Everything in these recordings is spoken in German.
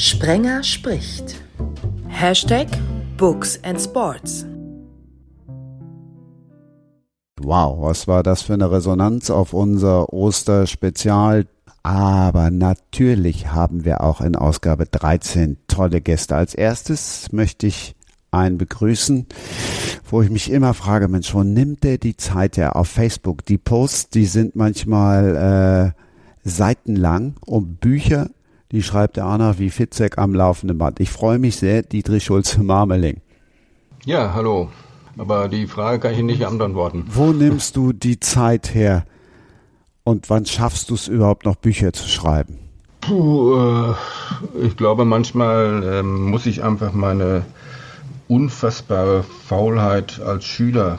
Sprenger spricht. Hashtag Books and Sports. Wow, was war das für eine Resonanz auf unser Osterspezial? Aber natürlich haben wir auch in Ausgabe 13 tolle Gäste. Als erstes möchte ich einen begrüßen, wo ich mich immer frage, Mensch, wo nimmt der die Zeit her auf Facebook? Die Posts, die sind manchmal äh, seitenlang um Bücher, die schreibt der Anna wie Fitzek am laufenden Band. Ich freue mich sehr, Dietrich Schulze-Marmeling. Ja, hallo. Aber die Frage kann ich nicht antworten. Wo nimmst du die Zeit her? Und wann schaffst du es überhaupt noch Bücher zu schreiben? Puh, äh, ich glaube, manchmal äh, muss ich einfach meine unfassbare Faulheit als Schüler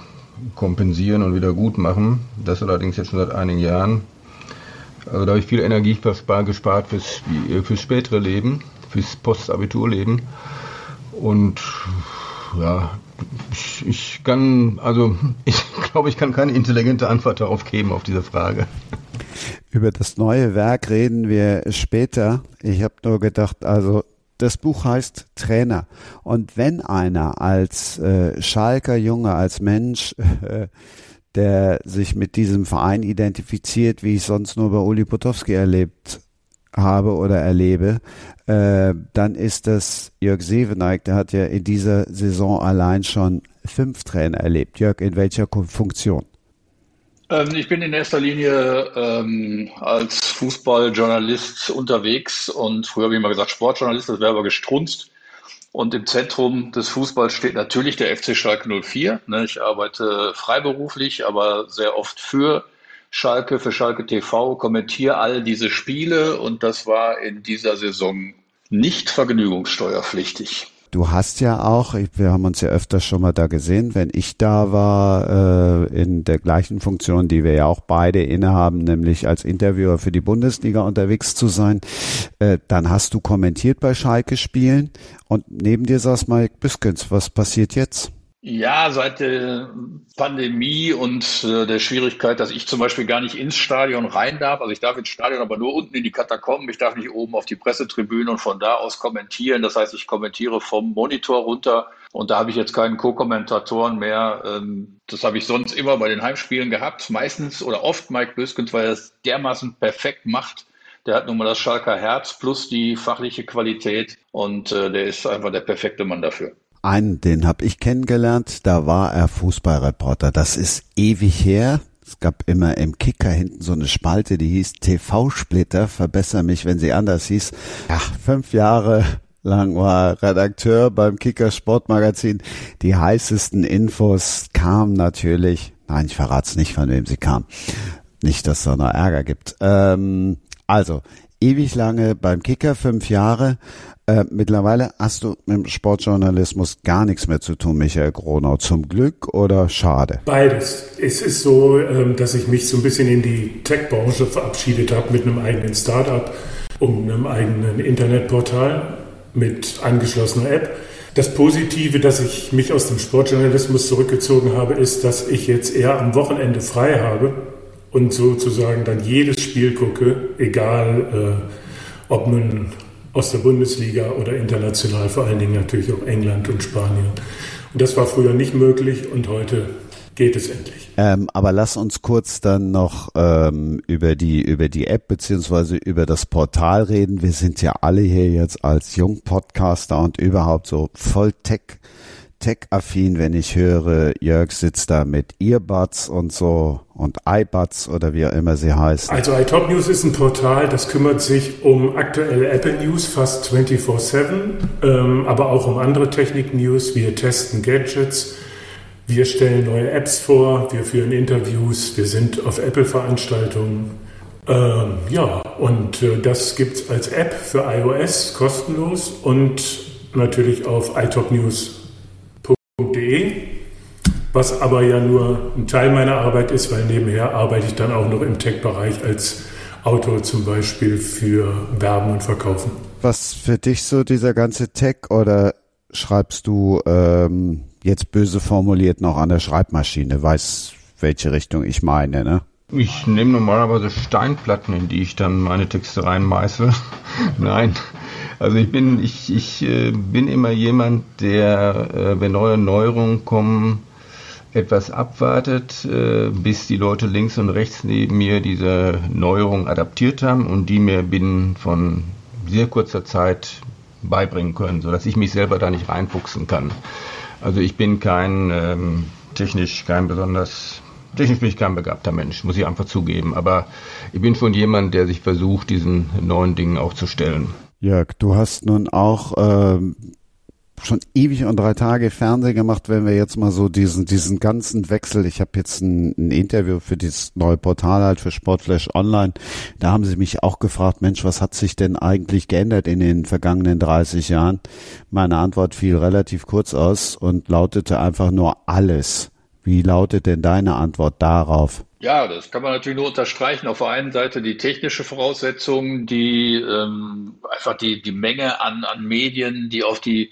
kompensieren und wieder gut machen. Das allerdings jetzt schon seit einigen Jahren. Also da habe ich viel Energie gespart fürs, fürs spätere Leben, fürs Postabiturleben. Und ja, ich, ich kann, also ich glaube, ich kann keine intelligente Antwort darauf geben, auf diese Frage. Über das neue Werk reden wir später. Ich habe nur gedacht, also das Buch heißt Trainer. Und wenn einer als äh, Schalker Junge, als Mensch äh, der sich mit diesem Verein identifiziert, wie ich sonst nur bei Uli Potowski erlebt habe oder erlebe, äh, dann ist das Jörg Seveneik, der hat ja in dieser Saison allein schon fünf Trainer erlebt. Jörg, in welcher Funktion? Ähm, ich bin in erster Linie ähm, als Fußballjournalist unterwegs und früher habe ich immer gesagt Sportjournalist, das wäre aber gestrunzt. Und im Zentrum des Fußballs steht natürlich der FC Schalke 04. Ne, ich arbeite freiberuflich, aber sehr oft für Schalke, für Schalke TV, kommentiere all diese Spiele und das war in dieser Saison nicht vergnügungssteuerpflichtig. Du hast ja auch, wir haben uns ja öfters schon mal da gesehen, wenn ich da war, äh, in der gleichen Funktion, die wir ja auch beide innehaben, nämlich als Interviewer für die Bundesliga unterwegs zu sein, äh, dann hast du kommentiert bei Schalke Spielen und neben dir saß Mike Büskens. Was passiert jetzt? Ja, seit der Pandemie und äh, der Schwierigkeit, dass ich zum Beispiel gar nicht ins Stadion rein darf. Also ich darf ins Stadion, aber nur unten in die Katakomben. Ich darf nicht oben auf die Pressetribüne und von da aus kommentieren. Das heißt, ich kommentiere vom Monitor runter und da habe ich jetzt keinen Co-Kommentatoren mehr. Ähm, das habe ich sonst immer bei den Heimspielen gehabt. Meistens oder oft Mike Büskens, weil er es dermaßen perfekt macht. Der hat nun mal das Schalker Herz plus die fachliche Qualität und äh, der ist einfach der perfekte Mann dafür. Einen, den habe ich kennengelernt, da war er Fußballreporter. Das ist ewig her. Es gab immer im Kicker hinten so eine Spalte, die hieß TV-Splitter. Verbessere mich, wenn sie anders hieß. Ja, fünf Jahre lang war Redakteur beim Kicker Sportmagazin. Die heißesten Infos kamen natürlich. Nein, ich verrate es nicht, von wem sie kamen. Nicht, dass es da noch Ärger gibt. Ähm, also, ewig lange beim Kicker, fünf Jahre. Äh, mittlerweile hast du mit dem Sportjournalismus gar nichts mehr zu tun, Michael Gronau. Zum Glück oder schade? Beides. Es ist so, ähm, dass ich mich so ein bisschen in die Tech-Branche verabschiedet habe mit einem eigenen Start-up und einem eigenen Internetportal mit angeschlossener App. Das Positive, dass ich mich aus dem Sportjournalismus zurückgezogen habe, ist, dass ich jetzt eher am Wochenende frei habe und sozusagen dann jedes Spiel gucke, egal äh, ob man aus der Bundesliga oder international, vor allen Dingen natürlich auch England und Spanien. Und das war früher nicht möglich und heute geht es endlich. Ähm, aber lass uns kurz dann noch ähm, über die über die App beziehungsweise über das Portal reden. Wir sind ja alle hier jetzt als Jungpodcaster und überhaupt so voll Tech tech-affin, wenn ich höre, Jörg sitzt da mit Earbuds und so und iBuds oder wie auch immer sie heißt. Also iTop News ist ein Portal, das kümmert sich um aktuelle Apple News fast 24-7, ähm, aber auch um andere Technik-News. Wir testen Gadgets, wir stellen neue Apps vor, wir führen Interviews, wir sind auf Apple-Veranstaltungen. Ähm, ja, und äh, das es als App für iOS kostenlos und natürlich auf iTopNews was aber ja nur ein Teil meiner Arbeit ist, weil nebenher arbeite ich dann auch noch im Tech-Bereich als Autor zum Beispiel für Werben und Verkaufen. Was für dich so dieser ganze Tech oder schreibst du ähm, jetzt böse formuliert noch an der Schreibmaschine? Weiß, welche Richtung ich meine, ne? Ich nehme normalerweise Steinplatten, in die ich dann meine Texte reinmeiße. Nein, Also ich bin, ich, ich äh, bin immer jemand, der, äh, wenn neue Neuerungen kommen, etwas abwartet, äh, bis die Leute links und rechts neben mir diese Neuerung adaptiert haben und die mir binnen von sehr kurzer Zeit beibringen können, sodass ich mich selber da nicht reinfuchsen kann. Also ich bin kein ähm, technisch kein besonders technisch bin ich kein begabter Mensch, muss ich einfach zugeben. Aber ich bin schon jemand, der sich versucht, diesen neuen Dingen auch zu stellen. Jörg, du hast nun auch ähm, schon ewig und drei Tage Fernsehen gemacht, wenn wir jetzt mal so diesen, diesen ganzen Wechsel, ich habe jetzt ein, ein, Interview für dieses neue Portal halt für Sportflash Online, da haben sie mich auch gefragt, Mensch, was hat sich denn eigentlich geändert in den vergangenen 30 Jahren? Meine Antwort fiel relativ kurz aus und lautete einfach nur alles. Wie lautet denn deine Antwort darauf? Ja, das kann man natürlich nur unterstreichen. Auf der einen Seite die technische Voraussetzung, die ähm, einfach die, die Menge an, an Medien, die auf die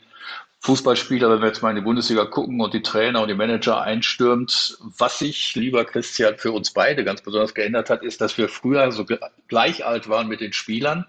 Fußballspieler, wenn wir jetzt mal in die Bundesliga gucken und die Trainer und die Manager einstürmt. Was sich, lieber Christian, für uns beide ganz besonders geändert hat, ist, dass wir früher so gleich alt waren mit den Spielern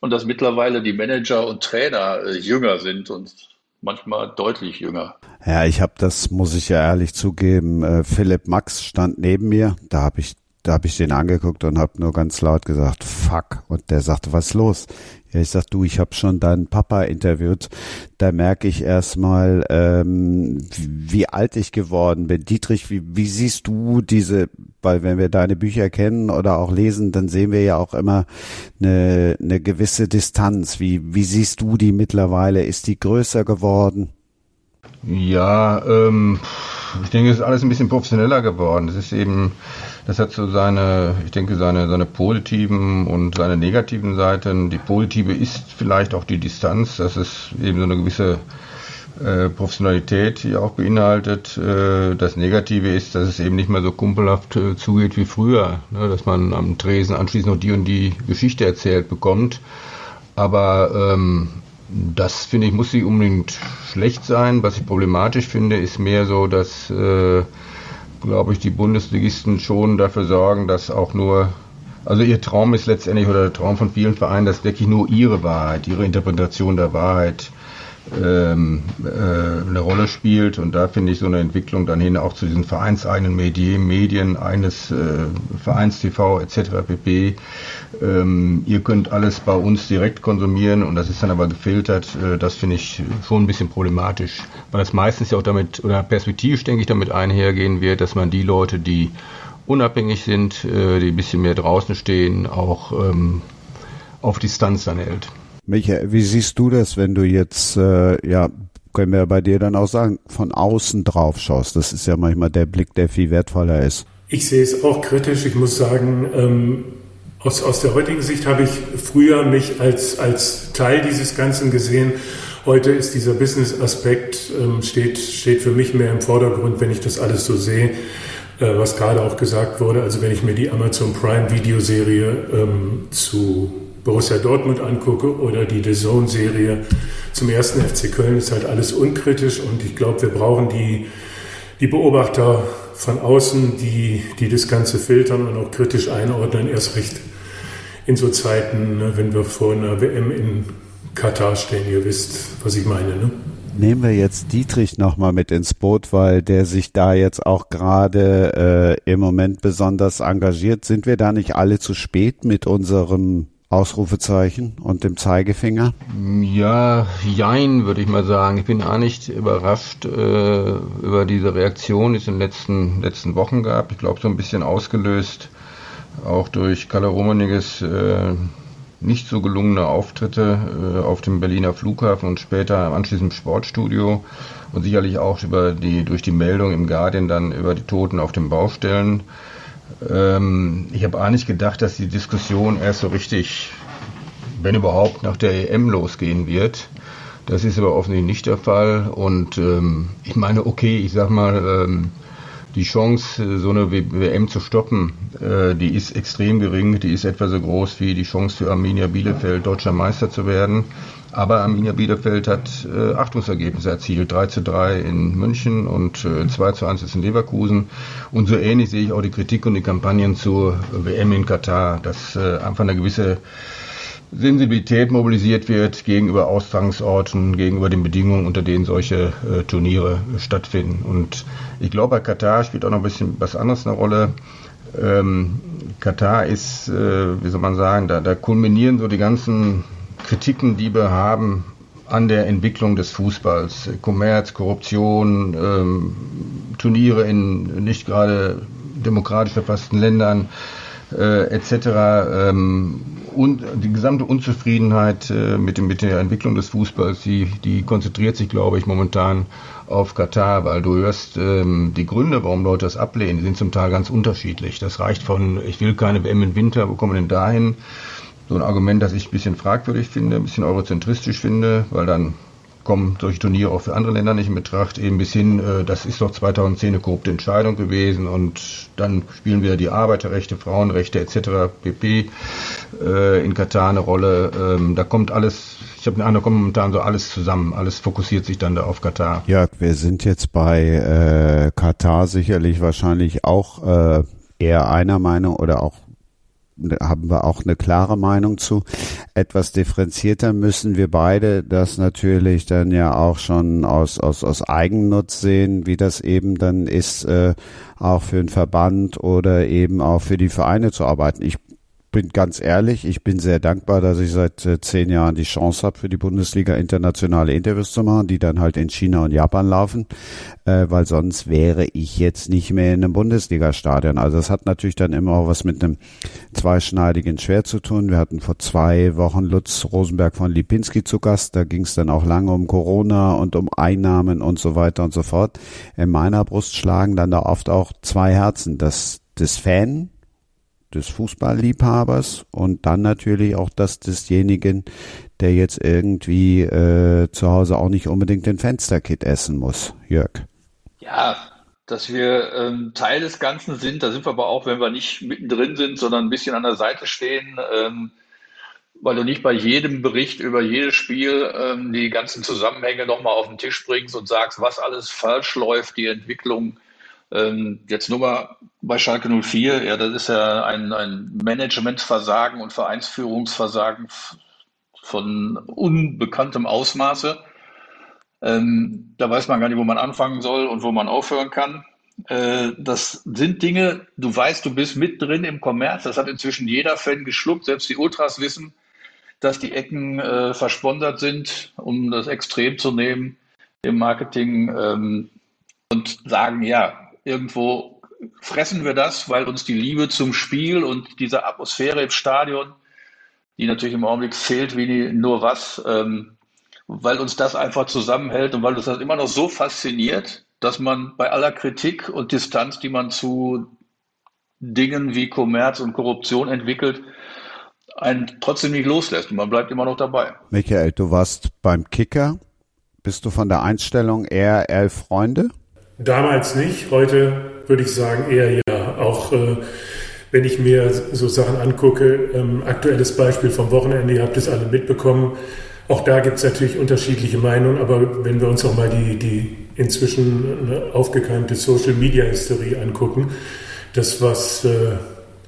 und dass mittlerweile die Manager und Trainer äh, jünger sind und manchmal deutlich jünger. Ja, ich habe das, muss ich ja ehrlich zugeben, äh, Philipp Max stand neben mir, da habe ich da habe ich den angeguckt und habe nur ganz laut gesagt, fuck. Und der sagte, was ist los? Ja, ich sag, du, ich habe schon deinen Papa interviewt. Da merke ich erstmal, ähm, wie alt ich geworden bin. Dietrich, wie, wie siehst du diese, weil wenn wir deine Bücher kennen oder auch lesen, dann sehen wir ja auch immer eine, eine gewisse Distanz. Wie, wie siehst du die mittlerweile? Ist die größer geworden? Ja, ähm, ich denke, es ist alles ein bisschen professioneller geworden. Es ist eben, das hat so seine, ich denke, seine, seine positiven und seine negativen Seiten. Die positive ist vielleicht auch die Distanz, dass es eben so eine gewisse äh, Professionalität hier auch beinhaltet. Äh, das Negative ist, dass es eben nicht mehr so kumpelhaft äh, zugeht wie früher, ne? dass man am Tresen anschließend noch die und die Geschichte erzählt bekommt. Aber ähm, das finde ich muss nicht unbedingt schlecht sein. Was ich problematisch finde, ist mehr so, dass, äh, glaube ich, die Bundesligisten schon dafür sorgen, dass auch nur, also ihr Traum ist letztendlich oder der Traum von vielen Vereinen, dass wirklich nur ihre Wahrheit, ihre Interpretation der Wahrheit ähm, äh, eine Rolle spielt. Und da finde ich so eine Entwicklung dann hin auch zu diesen vereinseigenen Medien, Medien eines äh, Vereins TV etc. pp. Ähm, ihr könnt alles bei uns direkt konsumieren und das ist dann aber gefiltert. Äh, das finde ich schon ein bisschen problematisch, weil das meistens ja auch damit oder perspektivisch denke ich damit einhergehen wird, dass man die Leute, die unabhängig sind, äh, die ein bisschen mehr draußen stehen, auch ähm, auf Distanz dann hält. Michael, wie siehst du das, wenn du jetzt, äh, ja, können wir bei dir dann auch sagen, von außen drauf schaust? Das ist ja manchmal der Blick, der viel wertvoller ist. Ich sehe es auch kritisch. Ich muss sagen, ähm, aus, aus der heutigen Sicht habe ich früher mich als, als Teil dieses Ganzen gesehen. Heute ist dieser Business-Aspekt, ähm, steht, steht für mich mehr im Vordergrund, wenn ich das alles so sehe, äh, was gerade auch gesagt wurde. Also wenn ich mir die Amazon Prime Videoserie ähm, zu Borussia Dortmund angucke oder die The Zone-Serie zum ersten FC Köln, ist halt alles unkritisch und ich glaube, wir brauchen die, die Beobachter von außen, die, die das Ganze filtern und auch kritisch einordnen, erst recht in so Zeiten, ne, wenn wir vor einer WM in Katar stehen, ihr wisst, was ich meine. Ne? Nehmen wir jetzt Dietrich nochmal mit ins Boot, weil der sich da jetzt auch gerade äh, im Moment besonders engagiert. Sind wir da nicht alle zu spät mit unserem Ausrufezeichen und dem Zeigefinger? Ja, jein, würde ich mal sagen. Ich bin auch nicht überrascht äh, über diese Reaktion, die es in den letzten, letzten Wochen gab. Ich glaube, so ein bisschen ausgelöst auch durch Kalle Romaniges äh, nicht so gelungene Auftritte äh, auf dem Berliner Flughafen und später anschließend im Sportstudio und sicherlich auch über die, durch die Meldung im Guardian dann über die Toten auf den Baustellen. Ähm, ich habe auch nicht gedacht, dass die Diskussion erst so richtig, wenn überhaupt, nach der EM losgehen wird. Das ist aber offensichtlich nicht der Fall. Und ähm, ich meine, okay, ich sag mal, ähm, die Chance, so eine WM zu stoppen, äh, die ist extrem gering. Die ist etwa so groß wie die Chance für Arminia Bielefeld, deutscher Meister zu werden. Aber Arminia Bielefeld hat äh, Achtungsergebnisse erzielt. 3 zu 3 in München und äh, 2 zu 1 ist in Leverkusen. Und so ähnlich sehe ich auch die Kritik und die Kampagnen zur WM in Katar, dass äh, einfach eine gewisse Sensibilität mobilisiert wird gegenüber Austragungsorten, gegenüber den Bedingungen, unter denen solche äh, Turniere stattfinden. Und ich glaube, bei Katar spielt auch noch ein bisschen was anderes eine Rolle. Ähm, Katar ist, äh, wie soll man sagen, da, da kulminieren so die ganzen Kritiken, die wir haben an der Entwicklung des Fußballs. Kommerz, Korruption, ähm, Turniere in nicht gerade demokratisch verfassten Ländern äh, etc. Ähm, und die gesamte Unzufriedenheit äh, mit, dem, mit der Entwicklung des Fußballs, die, die konzentriert sich, glaube ich, momentan auf Katar, weil du hörst, ähm, die Gründe, warum Leute das ablehnen, sind zum Teil ganz unterschiedlich. Das reicht von, ich will keine WM im Winter, wo kommen wir denn dahin? So ein Argument, das ich ein bisschen fragwürdig finde, ein bisschen eurozentristisch finde, weil dann kommen solche Turniere auch für andere Länder nicht in Betracht, eben bis hin, äh, das ist doch 2010 eine korrupte Entscheidung gewesen und dann spielen wieder die Arbeiterrechte, Frauenrechte etc. pp. Äh, in Katar eine Rolle. Ähm, da kommt alles, ich habe den Eindruck, kommt momentan so alles zusammen, alles fokussiert sich dann da auf Katar. Ja, wir sind jetzt bei äh, Katar sicherlich wahrscheinlich auch äh, eher einer Meinung oder auch haben wir auch eine klare Meinung zu. Etwas differenzierter müssen wir beide das natürlich dann ja auch schon aus, aus, aus Eigennutz sehen, wie das eben dann ist, äh, auch für einen Verband oder eben auch für die Vereine zu arbeiten. Ich bin ganz ehrlich, ich bin sehr dankbar, dass ich seit äh, zehn Jahren die Chance habe, für die Bundesliga internationale Interviews zu machen, die dann halt in China und Japan laufen, äh, weil sonst wäre ich jetzt nicht mehr in einem Bundesliga-Stadion. Also das hat natürlich dann immer auch was mit einem zweischneidigen Schwert zu tun. Wir hatten vor zwei Wochen Lutz Rosenberg von Lipinski zu Gast. Da ging es dann auch lange um Corona und um Einnahmen und so weiter und so fort. In meiner Brust schlagen dann da oft auch zwei Herzen. Das des Fan, des Fußballliebhabers und dann natürlich auch das desjenigen, der jetzt irgendwie äh, zu Hause auch nicht unbedingt den Fensterkit essen muss. Jörg. Ja, dass wir ähm, Teil des Ganzen sind, da sind wir aber auch, wenn wir nicht mittendrin sind, sondern ein bisschen an der Seite stehen, ähm, weil du nicht bei jedem Bericht über jedes Spiel ähm, die ganzen Zusammenhänge nochmal auf den Tisch bringst und sagst, was alles falsch läuft, die Entwicklung ähm, jetzt nur mal bei Schalke 04, ja, das ist ja ein, ein Managementversagen und Vereinsführungsversagen von unbekanntem Ausmaße. Ähm, da weiß man gar nicht, wo man anfangen soll und wo man aufhören kann. Äh, das sind Dinge, du weißt, du bist mit drin im Kommerz. Das hat inzwischen jeder Fan geschluckt. Selbst die Ultras wissen, dass die Ecken äh, versponsert sind, um das Extrem zu nehmen im Marketing ähm, und sagen, ja, irgendwo fressen wir das, weil uns die Liebe zum Spiel und diese Atmosphäre im Stadion, die natürlich im Augenblick fehlt wie nur was, ähm, weil uns das einfach zusammenhält und weil uns das immer noch so fasziniert, dass man bei aller Kritik und Distanz, die man zu Dingen wie Kommerz und Korruption entwickelt, einen trotzdem nicht loslässt und man bleibt immer noch dabei. Michael, du warst beim Kicker. Bist du von der Einstellung eher elf Freunde? Damals nicht, heute würde ich sagen eher ja. Auch äh, wenn ich mir so Sachen angucke, ähm, aktuelles Beispiel vom Wochenende, ihr habt es alle mitbekommen. Auch da gibt es natürlich unterschiedliche Meinungen, aber wenn wir uns auch mal die, die inzwischen ne, aufgekeimte Social-Media-Historie angucken, das, was äh,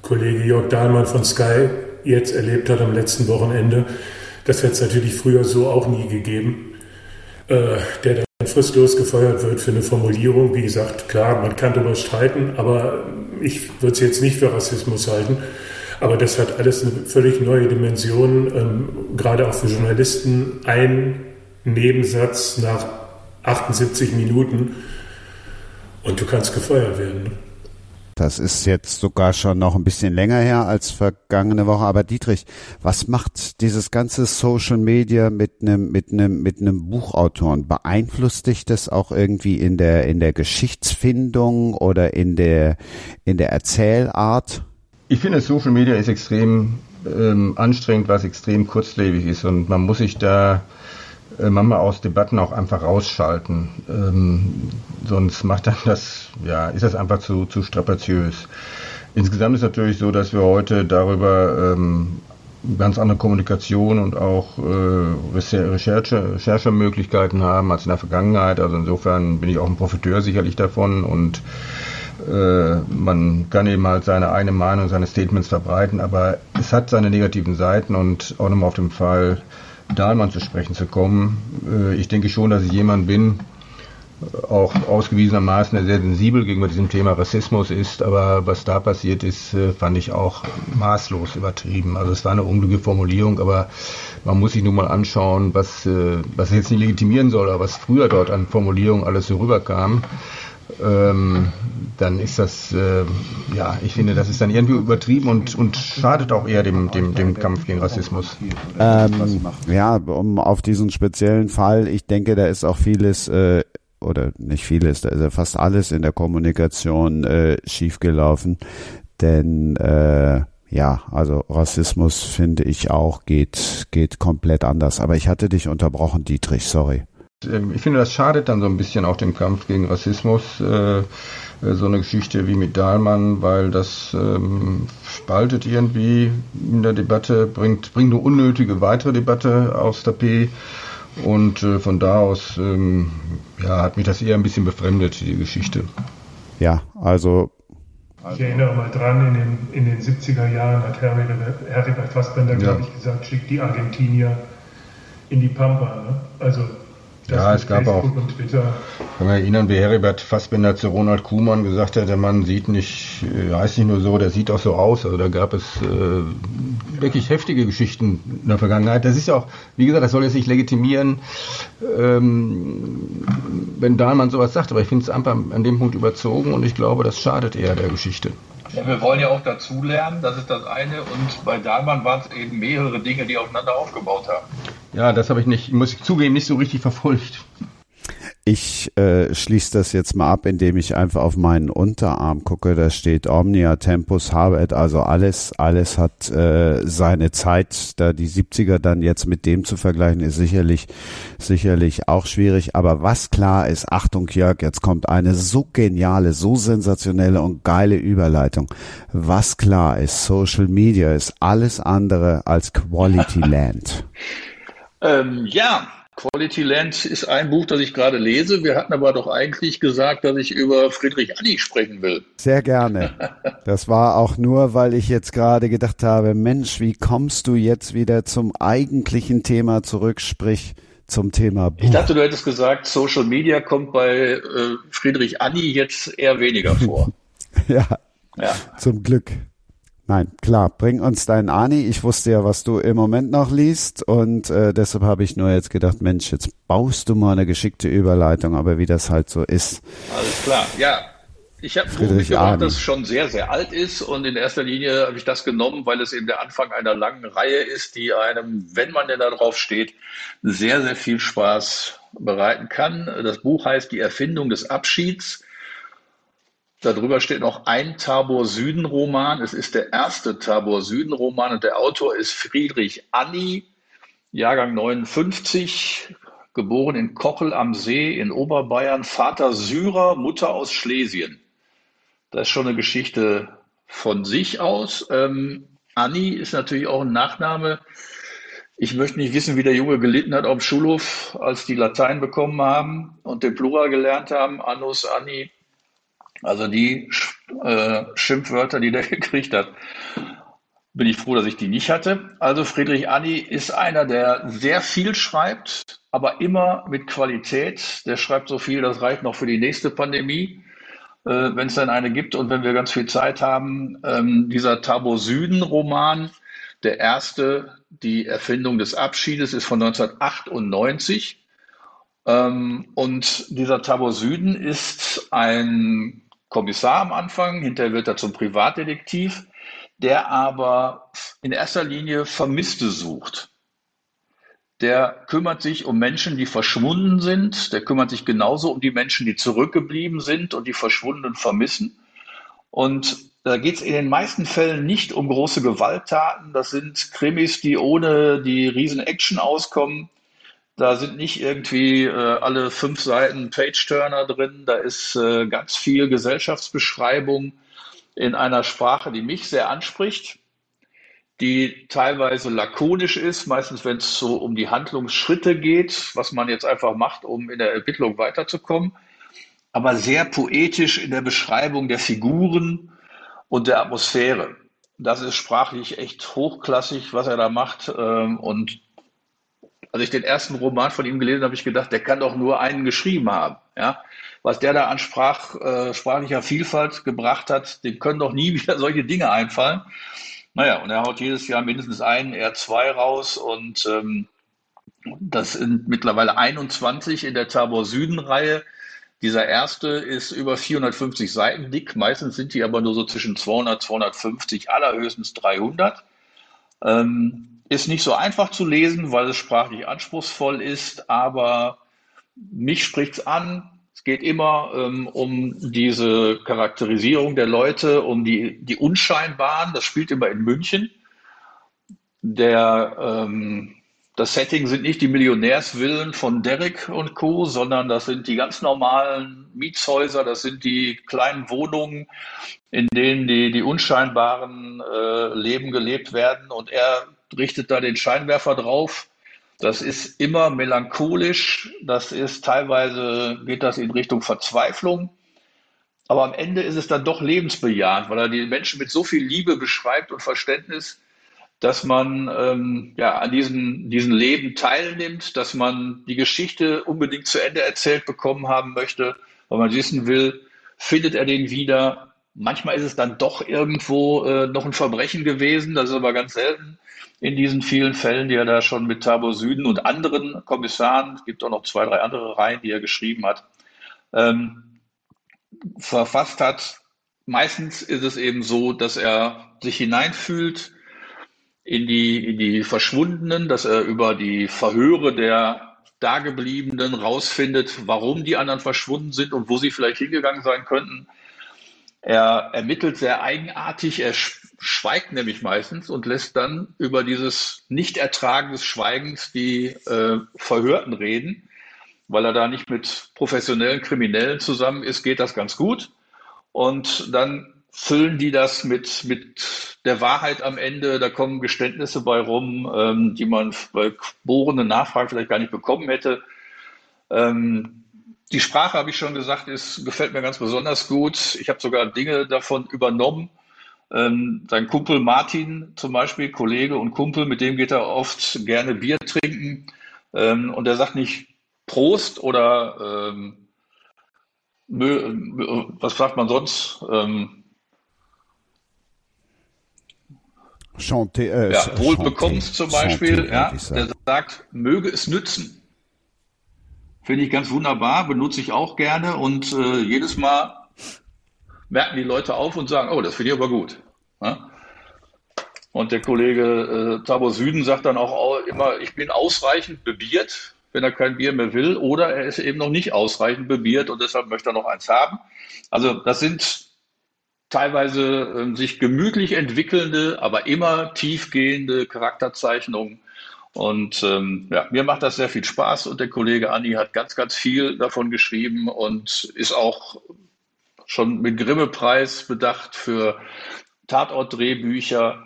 Kollege Jörg Dahlmann von Sky jetzt erlebt hat am letzten Wochenende, das hätte es natürlich früher so auch nie gegeben. Äh, der fristlos gefeuert wird für eine Formulierung. Wie gesagt, klar, man kann darüber streiten, aber ich würde es jetzt nicht für Rassismus halten. Aber das hat alles eine völlig neue Dimension, ähm, gerade auch für Journalisten. Ein Nebensatz nach 78 Minuten und du kannst gefeuert werden. Das ist jetzt sogar schon noch ein bisschen länger her als vergangene Woche. Aber Dietrich, was macht dieses ganze Social Media mit einem mit einem mit einem Buchautoren? Beeinflusst dich das auch irgendwie in der in der Geschichtsfindung oder in der in der Erzählart? Ich finde, Social Media ist extrem ähm, anstrengend, was extrem kurzlebig ist und man muss sich da äh, manchmal aus Debatten auch einfach rausschalten. Ähm, sonst macht dann das, ja, ist das einfach zu, zu strapaziös. Insgesamt ist natürlich so, dass wir heute darüber ähm, ganz andere Kommunikation und auch äh, Recherche, Recherchemöglichkeiten haben als in der Vergangenheit. Also insofern bin ich auch ein Profiteur sicherlich davon und Äh, man kann eben halt seine eine Meinung, seine Statements verbreiten, aber es hat seine negativen Seiten und auch nochmal auf den Fall Dahlmann zu sprechen zu kommen. Äh, ich denke schon, dass ich jemand bin, auch ausgewiesenermaßen sehr sensibel gegenüber diesem Thema Rassismus ist, aber was da passiert ist, äh, fand ich auch maßlos übertrieben. Also es war eine unglückliche Formulierung, aber man muss sich nun mal anschauen, was, äh, was jetzt nicht legitimieren soll, aber was früher dort an Formulierungen alles so rüberkam. Ähm, dann ist das, äh, ja, ich finde, das ist dann irgendwie übertrieben und, und schadet auch eher dem, dem, dem Kampf gegen Rassismus. Ähm, ja, um auf diesen speziellen Fall, ich denke, da ist auch vieles äh, oder nicht vieles, da ist ja fast alles in der Kommunikation äh, schiefgelaufen. Denn äh, ja, also Rassismus finde ich auch geht geht komplett anders. Aber ich hatte dich unterbrochen, Dietrich, sorry. Ähm, ich finde, das schadet dann so ein bisschen auch dem Kampf gegen Rassismus, äh, so eine Geschichte wie mit Dahlmann, weil das ähm, spaltet irgendwie in der Debatte, bringt, bringt eine unnötige weitere Debatte aufs Tapet. Und äh, von da aus ähm, ja, hat mich das eher ein bisschen befremdet, die Geschichte. Ja, also. Ich erinnere mal dran, in den, in den 70er Jahren hat Heribert Fassbender, ja. glaube ich, gesagt, schickt die Argentinier in die Pampa. Ne? Also ja, es gab Facebook auch. Twitter. Kann man erinnern, wie Heribert Fassbinder zu Ronald Kuhmann gesagt hat, der Mann sieht nicht, äh, heißt nicht nur so, der sieht auch so aus. Also da gab es äh, wirklich heftige Geschichten in der Vergangenheit. Das ist ja auch, wie gesagt, das soll jetzt nicht legitimieren, ähm, wenn Dahlmann sowas sagt, aber ich finde es einfach an dem Punkt überzogen und ich glaube, das schadet eher der Geschichte. Ja, wir wollen ja auch dazulernen, das ist das eine. Und bei Dahlmann waren es eben mehrere Dinge, die aufeinander aufgebaut haben. Ja, das habe ich nicht, muss ich zugeben, nicht so richtig verfolgt. Ich äh, schließe das jetzt mal ab, indem ich einfach auf meinen Unterarm gucke. Da steht Omnia Tempus Habet, also alles, alles hat äh, seine Zeit. Da die 70er dann jetzt mit dem zu vergleichen, ist sicherlich, sicherlich auch schwierig. Aber was klar ist, Achtung Jörg, jetzt kommt eine so geniale, so sensationelle und geile Überleitung. Was klar ist, Social Media ist alles andere als Quality Land. ähm, ja, Quality Land ist ein Buch, das ich gerade lese. Wir hatten aber doch eigentlich gesagt, dass ich über Friedrich Anni sprechen will. Sehr gerne. Das war auch nur, weil ich jetzt gerade gedacht habe, Mensch, wie kommst du jetzt wieder zum eigentlichen Thema zurück, sprich zum Thema Buch? Ich dachte, du hättest gesagt, Social Media kommt bei äh, Friedrich Anni jetzt eher weniger vor. ja, ja, zum Glück. Nein, klar, bring uns deinen Ani. Ich wusste ja, was du im Moment noch liest und äh, deshalb habe ich nur jetzt gedacht, Mensch, jetzt baust du mal eine geschickte Überleitung, aber wie das halt so ist. Alles klar, ja. Ich habe ein Buch das schon sehr, sehr alt ist und in erster Linie habe ich das genommen, weil es eben der Anfang einer langen Reihe ist, die einem, wenn man denn da drauf steht, sehr, sehr viel Spaß bereiten kann. Das Buch heißt Die Erfindung des Abschieds Darüber steht noch ein Tabor Süden Roman. Es ist der erste Tabor Süden Roman und der Autor ist Friedrich Anni, Jahrgang 59, geboren in Kochel am See in Oberbayern, Vater Syrer, Mutter aus Schlesien. Das ist schon eine Geschichte von sich aus. Ähm, Anni ist natürlich auch ein Nachname. Ich möchte nicht wissen, wie der Junge gelitten hat auf dem Schulhof, als die Latein bekommen haben und den Plural gelernt haben. Annus, Anni. Also die äh, Schimpfwörter, die der gekriegt hat, bin ich froh, dass ich die nicht hatte. Also Friedrich Anni ist einer, der sehr viel schreibt, aber immer mit Qualität. Der schreibt so viel, das reicht noch für die nächste Pandemie, äh, wenn es dann eine gibt und wenn wir ganz viel Zeit haben. Ähm, dieser Tabo Süden-Roman, der erste, die Erfindung des Abschiedes, ist von 1998. Ähm, und dieser Tabo Süden ist ein Kommissar am Anfang, hinterher wird er zum Privatdetektiv, der aber in erster Linie Vermisste sucht. Der kümmert sich um Menschen, die verschwunden sind. Der kümmert sich genauso um die Menschen, die zurückgeblieben sind und die Verschwundenen vermissen. Und da geht es in den meisten Fällen nicht um große Gewalttaten. Das sind Krimis, die ohne die riesen Action auskommen. Da sind nicht irgendwie äh, alle fünf Seiten Page-Turner drin. Da ist äh, ganz viel Gesellschaftsbeschreibung in einer Sprache, die mich sehr anspricht, die teilweise lakonisch ist, meistens wenn es so um die Handlungsschritte geht, was man jetzt einfach macht, um in der Ermittlung weiterzukommen. aber sehr poetisch in der Beschreibung der Figuren und der Atmosphäre. Das ist sprachlich echt hochklassig, was er da macht. Ähm, und als ich den ersten Roman von ihm gelesen habe, habe ich gedacht, der kann doch nur einen geschrieben haben. Ja? Was der da an Sprach, äh, sprachlicher Vielfalt gebracht hat, dem können doch nie wieder solche Dinge einfallen. Naja, und er haut jedes Jahr mindestens einen, eher zwei raus und ähm, das sind mittlerweile 21 in der Tabor Süden-Reihe. Dieser erste ist über 450 Seiten dick. Meistens sind die aber nur so zwischen 200, 250, allerhöchstens 300. Ähm, ist nicht so einfach zu lesen, weil es sprachlich anspruchsvoll ist, aber mich spricht es an. Es geht immer ähm, um diese Charakterisierung der Leute, um die, die Unscheinbaren. Das spielt immer in München. Der ähm, das Setting sind nicht die Millionärsvillen von Derrick und Co., sondern das sind die ganz normalen Mietshäuser, das sind die kleinen Wohnungen, in denen die, die unscheinbaren äh, Leben gelebt werden. Und er richtet da den Scheinwerfer drauf. Das ist immer melancholisch, das ist teilweise, geht das in Richtung Verzweiflung. Aber am Ende ist es dann doch lebensbejahend, weil er die Menschen mit so viel Liebe beschreibt und Verständnis, dass man ähm, ja, an diesem, diesem Leben teilnimmt, dass man die Geschichte unbedingt zu Ende erzählt bekommen haben möchte, weil man wissen will, findet er den wieder. Manchmal ist es dann doch irgendwo äh, noch ein Verbrechen gewesen, das ist aber ganz selten in diesen vielen Fällen, die er da schon mit Tabor Süden und anderen Kommissaren, es gibt auch noch zwei, drei andere Reihen, die er geschrieben hat, ähm, verfasst hat. Meistens ist es eben so, dass er sich hineinfühlt, in die, in die Verschwundenen, dass er über die Verhöre der Dagebliebenen rausfindet, warum die anderen verschwunden sind und wo sie vielleicht hingegangen sein könnten. Er ermittelt sehr eigenartig, er schweigt nämlich meistens und lässt dann über dieses Nichtertragen des Schweigens die äh, Verhörten reden. Weil er da nicht mit professionellen Kriminellen zusammen ist, geht das ganz gut. Und dann füllen die das mit, mit der Wahrheit am Ende. Da kommen Geständnisse bei rum, ähm, die man bei bohrenden Nachfragen vielleicht gar nicht bekommen hätte. Ähm, die Sprache, habe ich schon gesagt, ist, gefällt mir ganz besonders gut. Ich habe sogar Dinge davon übernommen. Ähm, sein Kumpel Martin zum Beispiel, Kollege und Kumpel, mit dem geht er oft gerne Bier trinken. Ähm, und er sagt nicht Prost oder ähm, was sagt man sonst? Ähm, Chanté, äh, ja, wohl bekommst zum Beispiel, Chanté, ja, der sagt, möge es nützen. Finde ich ganz wunderbar, benutze ich auch gerne und äh, jedes Mal merken die Leute auf und sagen, oh, das finde ich aber gut. Ja? Und der Kollege äh, Tabo Süden sagt dann auch immer, ich bin ausreichend bebiert, wenn er kein Bier mehr will, oder er ist eben noch nicht ausreichend bebiert und deshalb möchte er noch eins haben. Also das sind teilweise ähm, sich gemütlich entwickelnde, aber immer tiefgehende Charakterzeichnungen. Und ähm, ja, mir macht das sehr viel Spaß und der Kollege Anni hat ganz, ganz viel davon geschrieben und ist auch schon mit Grimme-Preis bedacht für Tatort-Drehbücher,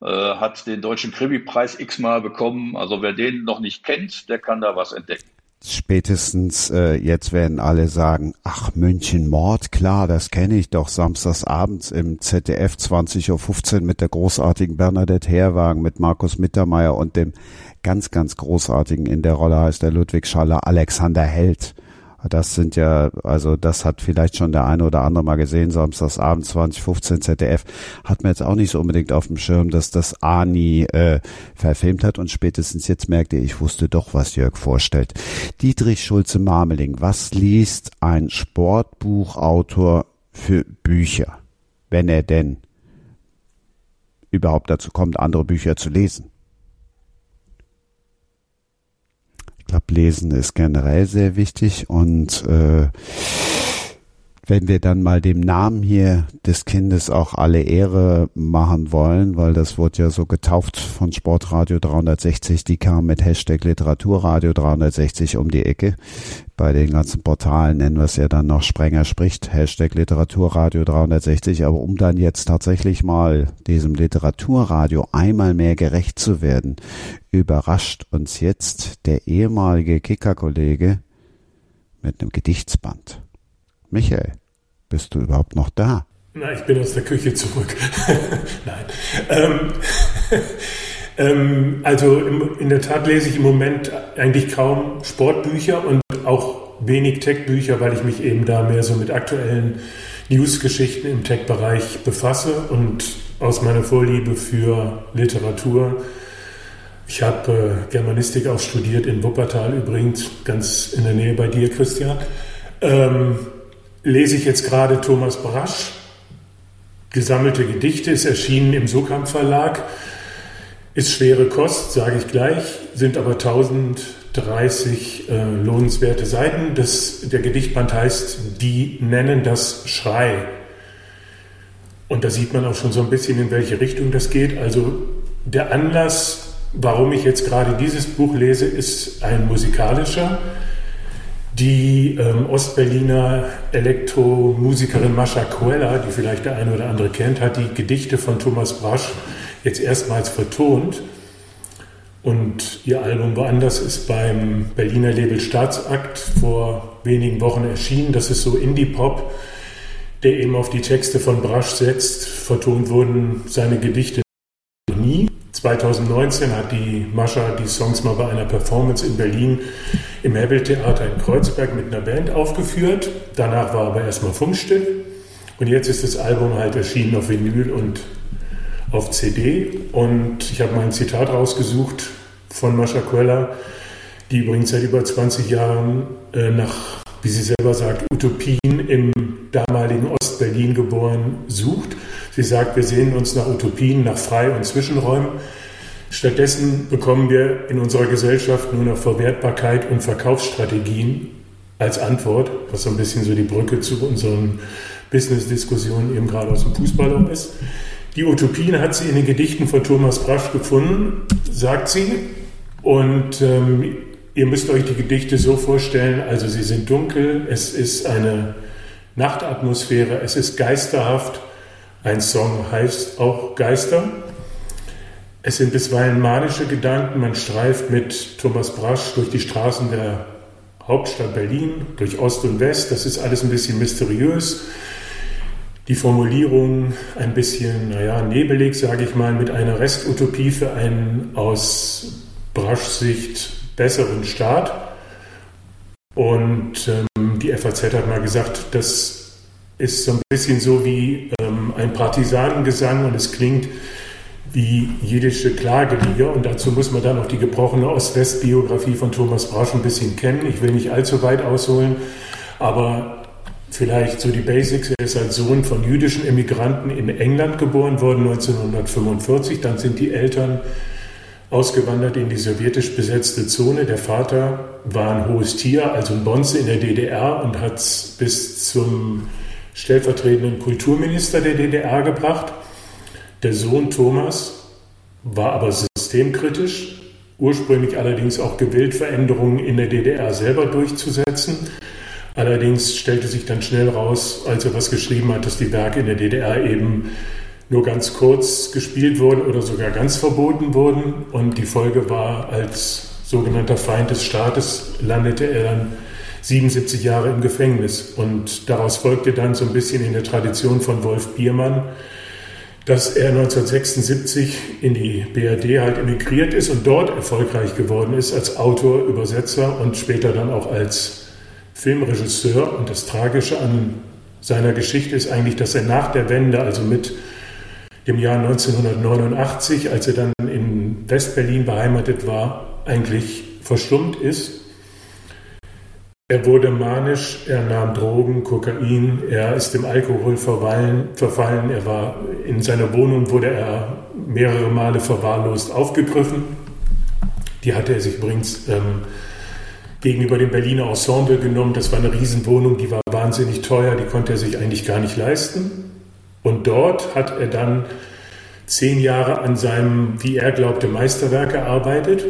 äh, hat den Deutschen Krimi-Preis x-mal bekommen. Also wer den noch nicht kennt, der kann da was entdecken spätestens äh, jetzt werden alle sagen, ach München Mord, klar, das kenne ich doch samstags abends im ZDF 20.15 Uhr mit der großartigen Bernadette Herwagen, mit Markus Mittermeier und dem ganz, ganz großartigen in der Rolle heißt der Ludwig Schaller Alexander Held. Das sind ja, also das hat vielleicht schon der eine oder andere mal gesehen, Samstagsabend 2015 ZDF, hat mir jetzt auch nicht so unbedingt auf dem Schirm, dass das Ani äh, verfilmt hat und spätestens jetzt merkte ich, wusste doch, was Jörg vorstellt. Dietrich Schulze-Marmeling, was liest ein Sportbuchautor für Bücher, wenn er denn überhaupt dazu kommt, andere Bücher zu lesen? Ich glaube, Lesen ist generell sehr wichtig und äh, wenn wir dann mal dem Namen hier des Kindes auch alle Ehre machen wollen, weil das wurde ja so getauft von Sportradio 360, die kam mit Hashtag Literaturradio 360 um die Ecke. Bei den ganzen Portalen nennen wir es ja dann noch Sprenger spricht, Hashtag Literaturradio 360, aber um dann jetzt tatsächlich mal diesem Literaturradio einmal mehr gerecht zu werden, überrascht uns jetzt der ehemalige Kickerkollege mit einem Gedichtsband Michael, bist du überhaupt noch da? Na, ich bin aus der Küche zurück. Nein. Ähm, ähm, also im, in der Tat lese ich im Moment eigentlich kaum Sportbücher und auch wenig Tech-Bücher, weil ich mich eben da mehr so mit aktuellen News-Geschichten im Tech-Bereich befasse und aus meiner Vorliebe für Literatur. Ich habe äh, Germanistik auch studiert in Wuppertal übrigens, ganz in der Nähe bei dir, Christian. Ähm, lese ich jetzt gerade Thomas Brasch, Gesammelte Gedichte, ist erschienen im Sokamp Verlag. Ist schwere Kost, sage ich gleich, sind aber 1030 äh, lohnenswerte Seiten. Das, der Gedichtband heißt Die nennen das Schrei. Und da sieht man auch schon so ein bisschen, in welche Richtung das geht. Also der Anlass, warum ich jetzt gerade dieses Buch lese, ist ein musikalischer. Die ähm, Ostberliner Elektromusikerin Mascha Coella, die vielleicht der eine oder andere kennt, hat die Gedichte von Thomas Brasch jetzt erstmals vertont. Und ihr Album Woanders ist beim Berliner Label Staatsakt vor wenigen Wochen erschienen. Das ist so Indie-Pop der eben auf die Texte von Brasch setzt. Vertont wurden seine Gedichte. 2019 hat die Mascha die Songs mal bei einer Performance in Berlin im Hebbeltheater in Kreuzberg mit einer Band aufgeführt. Danach war aber erstmal Funkstill. Und jetzt ist das Album halt erschienen auf Vinyl und auf CD. Und ich habe mal ein Zitat rausgesucht von Mascha Quella, die übrigens seit über 20 Jahren äh, nach wie sie selber sagt, Utopien im damaligen Ostberlin geboren sucht. Sie sagt, wir sehen uns nach Utopien, nach Frei- und Zwischenräumen. Stattdessen bekommen wir in unserer Gesellschaft nur noch Verwertbarkeit und Verkaufsstrategien als Antwort, was so ein bisschen so die Brücke zu unseren Business-Diskussionen eben gerade aus dem Fußball ist. Die Utopien hat sie in den Gedichten von Thomas Brasch gefunden, sagt sie. Und ähm, Ihr müsst euch die Gedichte so vorstellen, also sie sind dunkel, es ist eine Nachtatmosphäre, es ist geisterhaft. Ein Song heißt auch Geister. Es sind bisweilen manische Gedanken, man streift mit Thomas Brasch durch die Straßen der Hauptstadt Berlin, durch Ost und West, das ist alles ein bisschen mysteriös. Die Formulierung ein bisschen, naja, nebelig, sage ich mal, mit einer Restutopie für einen aus Braschs Sicht besseren Staat. Und ähm, die FAZ hat mal gesagt, das ist so ein bisschen so wie ähm, ein Partisanengesang und es klingt wie jiddische Klagelieder. Und dazu muss man dann auch die gebrochene Ost-West-Biografie von Thomas Brasch ein bisschen kennen. Ich will nicht allzu weit ausholen, aber vielleicht so die Basics. Er ist als Sohn von jüdischen Immigranten in England geboren worden, 1945. Dann sind die Eltern ausgewandert in die sowjetisch besetzte Zone. Der Vater war ein hohes Tier, also ein Bonze in der DDR und hat bis zum stellvertretenden Kulturminister der DDR gebracht. Der Sohn Thomas war aber systemkritisch, ursprünglich allerdings auch gewillt, Veränderungen in der DDR selber durchzusetzen. Allerdings stellte sich dann schnell raus, als er was geschrieben hat, dass die Werke in der DDR eben nur ganz kurz gespielt wurden oder sogar ganz verboten wurden. Und die Folge war, als sogenannter Feind des Staates landete er dann 77 Jahre im Gefängnis. Und daraus folgte dann so ein bisschen in der Tradition von Wolf Biermann, dass er 1976 in die BRD halt emigriert ist und dort erfolgreich geworden ist als Autor, Übersetzer und später dann auch als Filmregisseur. Und das Tragische an seiner Geschichte ist eigentlich, dass er nach der Wende, also mit im Jahr 1989, als er dann in Westberlin beheimatet war, eigentlich verstummt ist. Er wurde manisch, er nahm Drogen, Kokain, er ist dem Alkohol verfallen, er war in seiner Wohnung wurde er mehrere Male verwahrlost aufgegriffen. Die hatte er sich übrigens ähm, gegenüber dem Berliner Ensemble genommen. Das war eine Riesenwohnung, die war wahnsinnig teuer, die konnte er sich eigentlich gar nicht leisten. Und dort hat er dann zehn Jahre an seinem, wie er glaubte, Meisterwerk gearbeitet.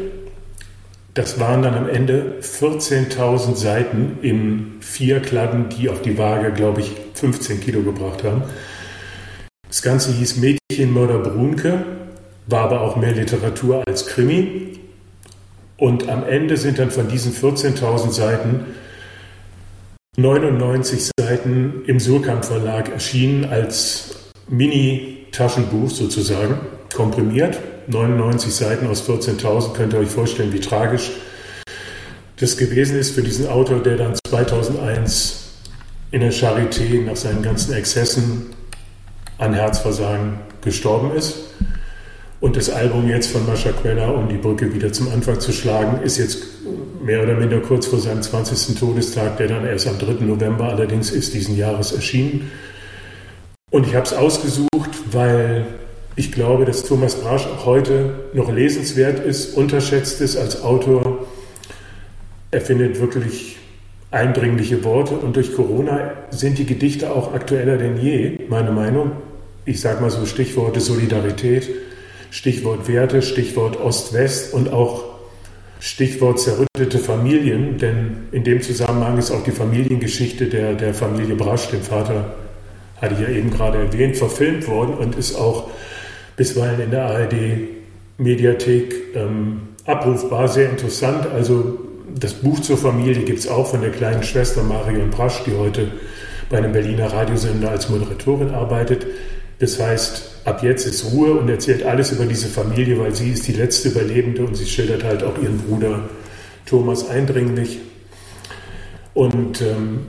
Das waren dann am Ende 14.000 Seiten in vier Kladden, die auf die Waage, glaube ich, 15 Kilo gebracht haben. Das Ganze hieß Mädchenmörder Brunke, war aber auch mehr Literatur als Krimi. Und am Ende sind dann von diesen 14.000 Seiten 99 Seiten im Surkamp Verlag erschienen als Mini-Taschenbuch sozusagen, komprimiert. 99 Seiten aus 14.000, könnt ihr euch vorstellen, wie tragisch das gewesen ist für diesen Autor, der dann 2001 in der Charité nach seinen ganzen Exzessen an Herzversagen gestorben ist. Und das Album jetzt von Mascha Quella, um die Brücke wieder zum Anfang zu schlagen, ist jetzt mehr oder minder kurz vor seinem 20. Todestag, der dann erst am 3. November allerdings ist diesen Jahres erschienen. Und ich habe es ausgesucht, weil ich glaube, dass Thomas Brasch auch heute noch lesenswert ist, unterschätzt ist als Autor. Er findet wirklich eindringliche Worte und durch Corona sind die Gedichte auch aktueller denn je, meine Meinung. Ich sage mal so Stichworte Solidarität, Stichwort Werte, Stichwort Ost-West und auch Stichwort zerrüttete Familien, denn in dem Zusammenhang ist auch die Familiengeschichte der, der Familie Brasch, dem Vater, hatte ich ja eben gerade erwähnt, verfilmt worden und ist auch bisweilen in der ARD-Mediathek ähm, abrufbar, sehr interessant. Also das Buch zur Familie gibt es auch von der kleinen Schwester Marion Brasch, die heute bei einem Berliner Radiosender als Moderatorin arbeitet. Das heißt, ab jetzt ist Ruhe und erzählt alles über diese Familie, weil sie ist die letzte Überlebende und sie schildert halt auch ihren Bruder Thomas eindringlich. Und ähm,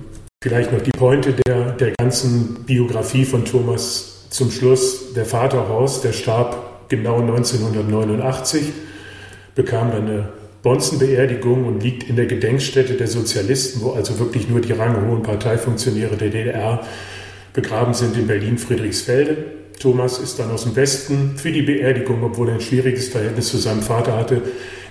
vielleicht noch die Pointe der, der ganzen Biografie von Thomas zum Schluss. Der Vater Horst, der starb genau 1989, bekam dann eine Bonzenbeerdigung und liegt in der Gedenkstätte der Sozialisten, wo also wirklich nur die ranghohen Parteifunktionäre der DDR begraben sind in Berlin-Friedrichsfelde. Thomas ist dann aus dem Westen für die Beerdigung, obwohl er ein schwieriges Verhältnis zu seinem Vater hatte,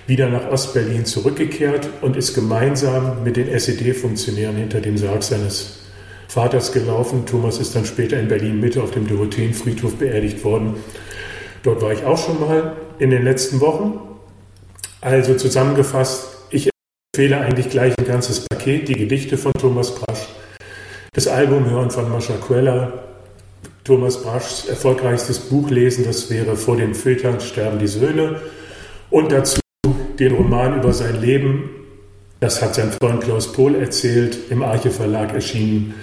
wieder nach Ostberlin zurückgekehrt und ist gemeinsam mit den SED-Funktionären hinter dem Sarg seines Vaters gelaufen. Thomas ist dann später in Berlin-Mitte auf dem Dorotheenfriedhof beerdigt worden. Dort war ich auch schon mal in den letzten Wochen. Also zusammengefasst, ich empfehle eigentlich gleich ein ganzes Paket, die Gedichte von Thomas Brasch, das Album hören von Mascha Quella, Thomas Braschs erfolgreichstes Buch lesen, das wäre Vor den Filtern sterben die Söhne und dazu den Roman über sein Leben, das hat sein Freund Klaus Pohl erzählt, im Arche Verlag erschienen.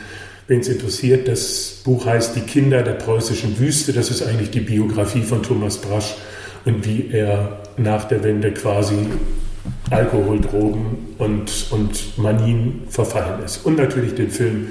Wen es interessiert, das Buch heißt Die Kinder der preußischen Wüste. Das ist eigentlich die Biografie von Thomas Brasch und wie er nach der Wende quasi Alkohol, Drogen und, und Manien verfallen ist. Und natürlich den Film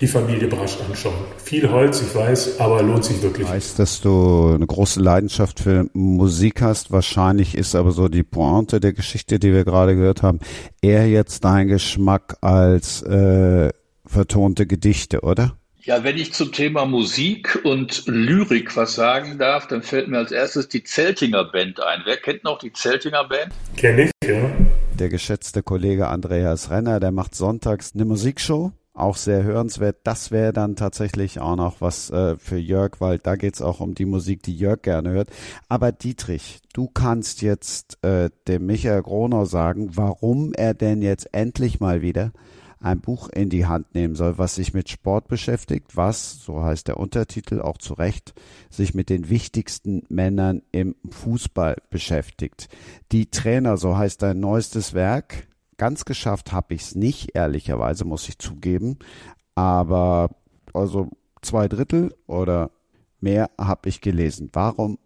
die Familie Brasch anschauen. Viel Holz, ich weiß, aber lohnt sich wirklich. Ich weiß, dass du eine große Leidenschaft für Musik hast. Wahrscheinlich ist aber so die Pointe der Geschichte, die wir gerade gehört haben, eher jetzt dein Geschmack als äh, vertonte Gedichte, oder? Ja, wenn ich zum Thema Musik und Lyrik was sagen darf, dann fällt mir als erstes die Zeltinger Band ein. Wer kennt noch die Zeltinger Band? Kenn ich, ja. Der geschätzte Kollege Andreas Renner, der macht sonntags eine Musikshow. Auch sehr hörenswert. Das wäre dann tatsächlich auch noch was äh, für Jörg, weil da geht's auch um die Musik, die Jörg gerne hört. Aber Dietrich, du kannst jetzt äh, dem Michael Gronau sagen, warum er denn jetzt endlich mal wieder ein Buch in die Hand nehmen soll, was sich mit Sport beschäftigt, was, so heißt der Untertitel auch zu Recht, sich mit den wichtigsten Männern im Fußball beschäftigt. Die Trainer, so heißt dein neuestes Werk. Ganz geschafft habe ich es nicht, ehrlicherweise muss ich zugeben. Aber also zwei Drittel oder mehr habe ich gelesen. Warum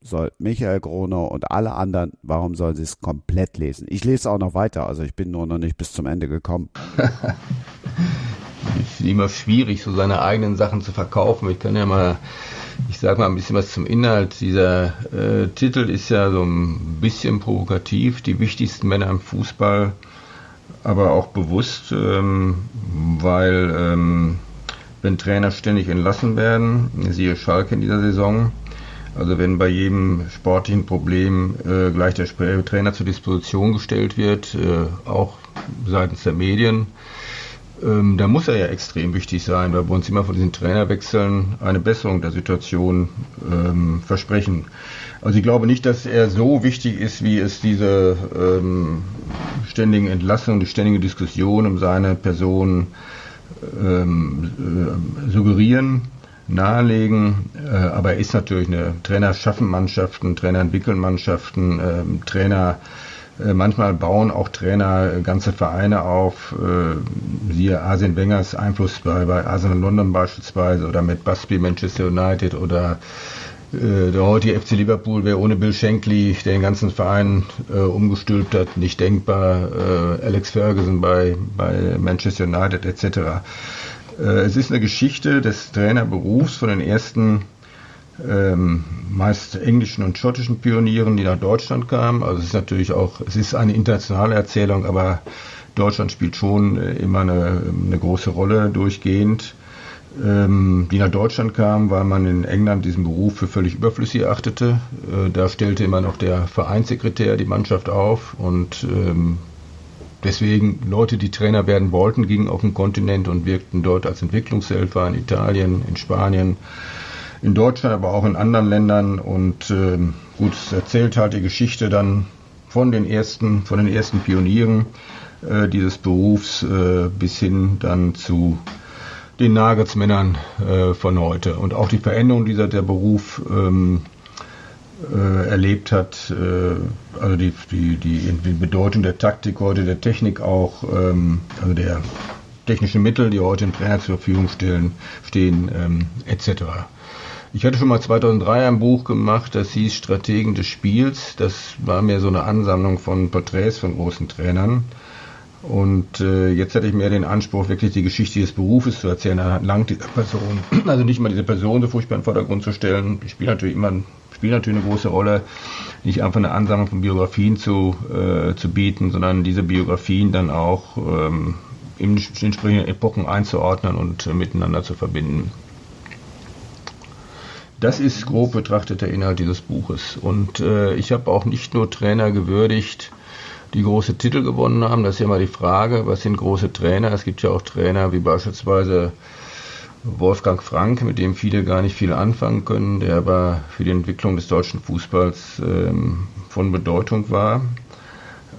soll Michael Groner und alle anderen, warum sollen sie es komplett lesen? Ich lese auch noch weiter, also ich bin nur noch nicht bis zum Ende gekommen. es ist immer schwierig, so seine eigenen Sachen zu verkaufen. Ich kann ja mal, ich sage mal ein bisschen was zum Inhalt. Dieser äh, Titel ist ja so ein bisschen provokativ, die wichtigsten Männer im Fußball, aber auch bewusst, ähm, weil ähm, wenn Trainer ständig entlassen werden, siehe Schalke in dieser Saison, also wenn bei jedem sportlichen Problem äh, gleich der Trainer zur Disposition gestellt wird, äh, auch seitens der Medien, ähm, da muss er ja extrem wichtig sein, weil wir uns immer von diesen Trainerwechseln eine Besserung der Situation ähm, versprechen. Also ich glaube nicht, dass er so wichtig ist, wie es diese ähm, ständigen Entlassungen, die ständige Diskussion um seine Person ähm, äh, suggerieren nahelegen, äh, aber er ist natürlich eine Trainer schaffen Mannschaften, Trainer entwickeln Mannschaften, äh, Trainer Äh, manchmal bauen auch Trainer äh, ganze Vereine auf, äh, siehe Arsene Wengers Einfluss bei, bei Arsenal London beispielsweise oder mit Busby Manchester United oder äh, der heutige FC Liverpool wäre ohne Bill Shankly, der den ganzen Verein äh, umgestülpt hat, nicht denkbar. Äh, Alex Ferguson bei, bei Manchester United etc. Äh, es ist eine Geschichte des Trainerberufs von den ersten ähm, meist englischen und schottischen Pionieren, die nach Deutschland kamen. Also es ist natürlich auch, es ist eine internationale Erzählung, aber Deutschland spielt schon äh, immer eine, eine große Rolle durchgehend. Ähm, die nach Deutschland kamen, weil man in England diesen Beruf für völlig überflüssig erachtete. Äh, da stellte immer noch der Vereinssekretär die Mannschaft auf und ähm, deswegen Leute, die Trainer werden wollten, gingen auf den Kontinent und wirkten dort als Entwicklungshelfer in Italien, in Spanien, in Deutschland, aber auch in anderen Ländern. Und äh, gut, es erzählt halt die Geschichte dann von den ersten, von den ersten Pionieren äh, dieses Berufs äh, bis hin dann zu den Nagelsmännern äh, von heute. Und auch die Veränderung, die der Beruf ähm, äh, erlebt hat, äh, also die, die, die, die, Bedeutung der Taktik heute, der Technik auch, ähm, also der technischen Mittel, die heute im Trainer zur Verfügung stellen, stehen, ähm, etc. Ich hatte schon mal 2003 ein Buch gemacht, das hieß Strategen des Spiels. Das war mir so eine Ansammlung von Porträts von großen Trainern. Und äh, jetzt hatte ich mehr den Anspruch, wirklich die Geschichte des Berufes zu erzählen, anhand dieser Person. Also nicht mal diese Person so furchtbar in den Vordergrund zu stellen. Ich spiele natürlich immer spielt natürlich eine große Rolle, nicht einfach eine Ansammlung von Biografien zu, äh, zu bieten, sondern diese Biografien dann auch ähm, in entsprechenden Epochen einzuordnen und äh, miteinander zu verbinden. Das ist grob betrachtet der Inhalt dieses Buches. Und äh, ich habe auch nicht nur Trainer gewürdigt, die große Titel gewonnen haben. Das ist ja immer die Frage, was sind große Trainer? Es gibt ja auch Trainer wie beispielsweise Wolfgang Frank, mit dem viele gar nicht viel anfangen können, der aber für die Entwicklung des deutschen Fußballs ähm, von Bedeutung war.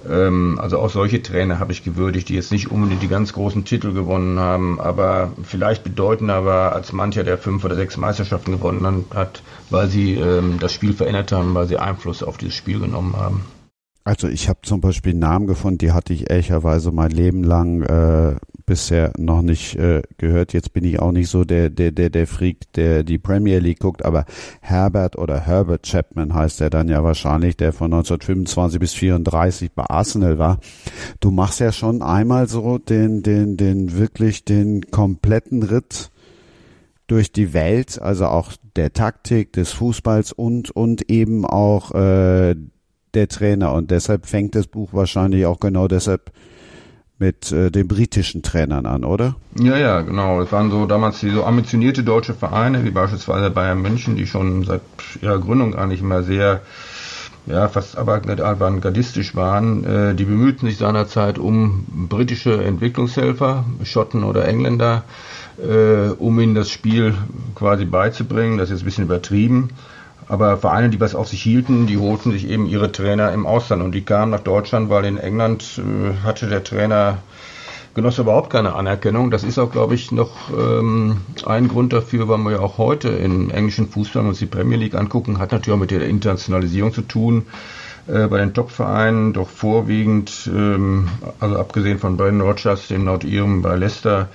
Ähm, also auch solche Trainer habe ich gewürdigt, die jetzt nicht unbedingt die ganz großen Titel gewonnen haben, aber vielleicht bedeutender war als mancher, der fünf oder sechs Meisterschaften gewonnen hat, weil sie ähm, das Spiel verändert haben, weil sie Einfluss auf dieses Spiel genommen haben. Also ich habe zum Beispiel Namen gefunden, die hatte ich ehrlicherweise mein Leben lang äh, bisher noch nicht äh, gehört. Jetzt bin ich auch nicht so der, der, der, der Freak, der die Premier League guckt, aber Herbert oder Herbert Chapman heißt er dann ja wahrscheinlich, der von 1925 bis 34 bei Arsenal war. Du machst ja schon einmal so den, den, den wirklich den kompletten Ritt durch die Welt, also auch der Taktik des Fußballs und und eben auch äh, der Trainer und deshalb fängt das Buch wahrscheinlich auch genau deshalb mit äh, den britischen Trainern an, oder? Ja, ja, genau. Es waren so damals die so ambitionierte deutsche Vereine, wie beispielsweise Bayern München, die schon seit ihrer Gründung eigentlich immer sehr, ja, fast avantgardistisch waren. Äh, die bemühten sich seinerzeit um britische Entwicklungshelfer, Schotten oder Engländer, äh, um ihnen das Spiel quasi beizubringen. Das ist jetzt ein bisschen übertrieben. Aber Vereine, die was auf sich hielten, die holten sich eben ihre Trainer im Ausland und die kamen nach Deutschland, weil in England äh, hatte der Trainer genoss überhaupt keine Anerkennung. Das ist auch, glaube ich, noch ähm, ein Grund dafür, warum wir auch heute im englischen Fußball uns die Premier League angucken, hat natürlich auch mit der Internationalisierung zu tun. Äh, bei den Top-Vereinen doch vorwiegend, ähm, also abgesehen von Brendan Rodgers, dem Nordirren bei Leicester,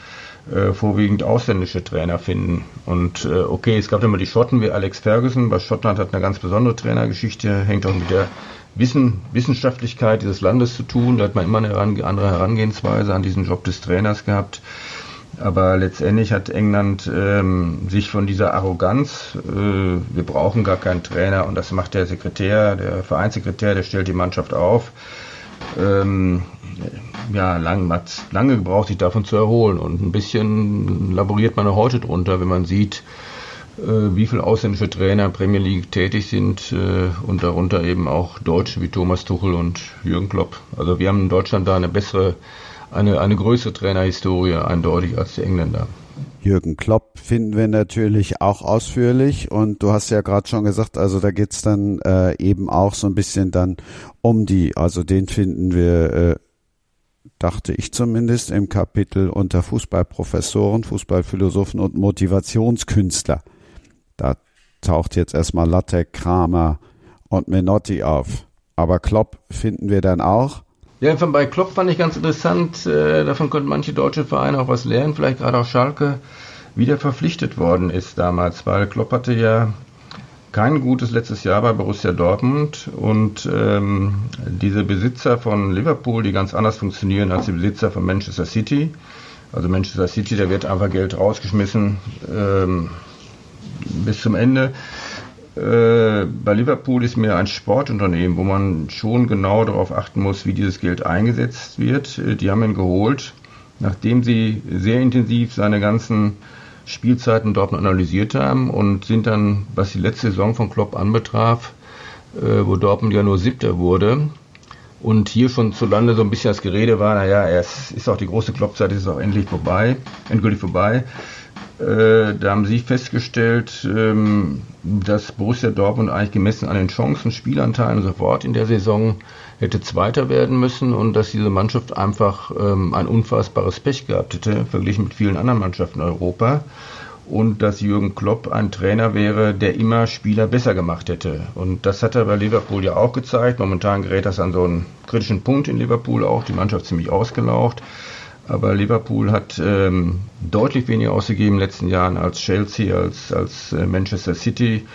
äh, vorwiegend ausländische Trainer finden. Und äh, okay, es gab immer die Schotten wie Alex Ferguson. Bei Schottland hat eine ganz besondere Trainergeschichte, hängt auch mit der Wissen, Wissenschaftlichkeit dieses Landes zu tun. Da hat man immer eine andere Herangehensweise an diesen Job des Trainers gehabt. Aber letztendlich hat England ähm, sich von dieser Arroganz, äh, wir brauchen gar keinen Trainer und das macht der Sekretär, der Vereinssekretär, der stellt die Mannschaft auf, ähm, ja, lang, hat lange gebraucht, sich davon zu erholen. Und ein bisschen laboriert man heute drunter, wenn man sieht, äh, wie viele ausländische Trainer in Premier League tätig sind äh, und darunter eben auch Deutsche wie Thomas Tuchel und Jürgen Klopp. Also wir haben in Deutschland da eine bessere, eine, eine größere Trainerhistorie eindeutig als die Engländer. Jürgen Klopp finden wir natürlich auch ausführlich und du hast ja gerade schon gesagt, also da geht's dann äh, eben auch so ein bisschen dann um die, also den finden wir, äh, dachte ich zumindest, im Kapitel unter Fußballprofessoren, Fußballphilosophen und Motivationskünstler. Da taucht jetzt erstmal Latte, Kramer und Menotti auf. aber Klopp finden wir dann auch. Ja, bei Klopp fand ich ganz interessant, äh, davon konnten manche deutsche Vereine auch was lernen, vielleicht gerade auch Schalke, wieder verpflichtet worden ist damals, weil Klopp hatte ja kein gutes letztes Jahr bei Borussia Dortmund und ähm, diese Besitzer von Liverpool, die ganz anders funktionieren als die Besitzer von Manchester City. Also Manchester City, da wird einfach Geld rausgeschmissen ähm, bis zum Ende. Äh, bei Liverpool ist mir ein Sportunternehmen, wo man schon genau darauf achten muss, wie dieses Geld eingesetzt wird. Äh, die haben ihn geholt, nachdem sie sehr intensiv seine ganzen Spielzeiten Dortmund analysiert haben und sind dann, was die letzte Saison von Klopp anbetraf, äh, wo Dortmund ja nur Siebter wurde und hier schon zu Lande so ein bisschen das Gerede war, naja, es ist auch die große Kloppzeit, ist auch endlich vorbei, endgültig vorbei. Äh, da haben sie festgestellt, ähm, dass Borussia Dortmund eigentlich gemessen an den Chancen, Spielanteilen sofort in der Saison hätte Zweiter werden müssen und dass diese Mannschaft einfach ähm, ein unfassbares Pech gehabt hätte, verglichen mit vielen anderen Mannschaften in Europa. Und dass Jürgen Klopp ein Trainer wäre, der immer Spieler besser gemacht hätte. Und das hat er bei Liverpool ja auch gezeigt. Momentan gerät das an so einen kritischen Punkt in Liverpool auch, die Mannschaft ziemlich ausgelaucht. Aber Liverpool hat ähm, deutlich weniger ausgegeben in den letzten Jahren als Chelsea, als, als äh, Manchester City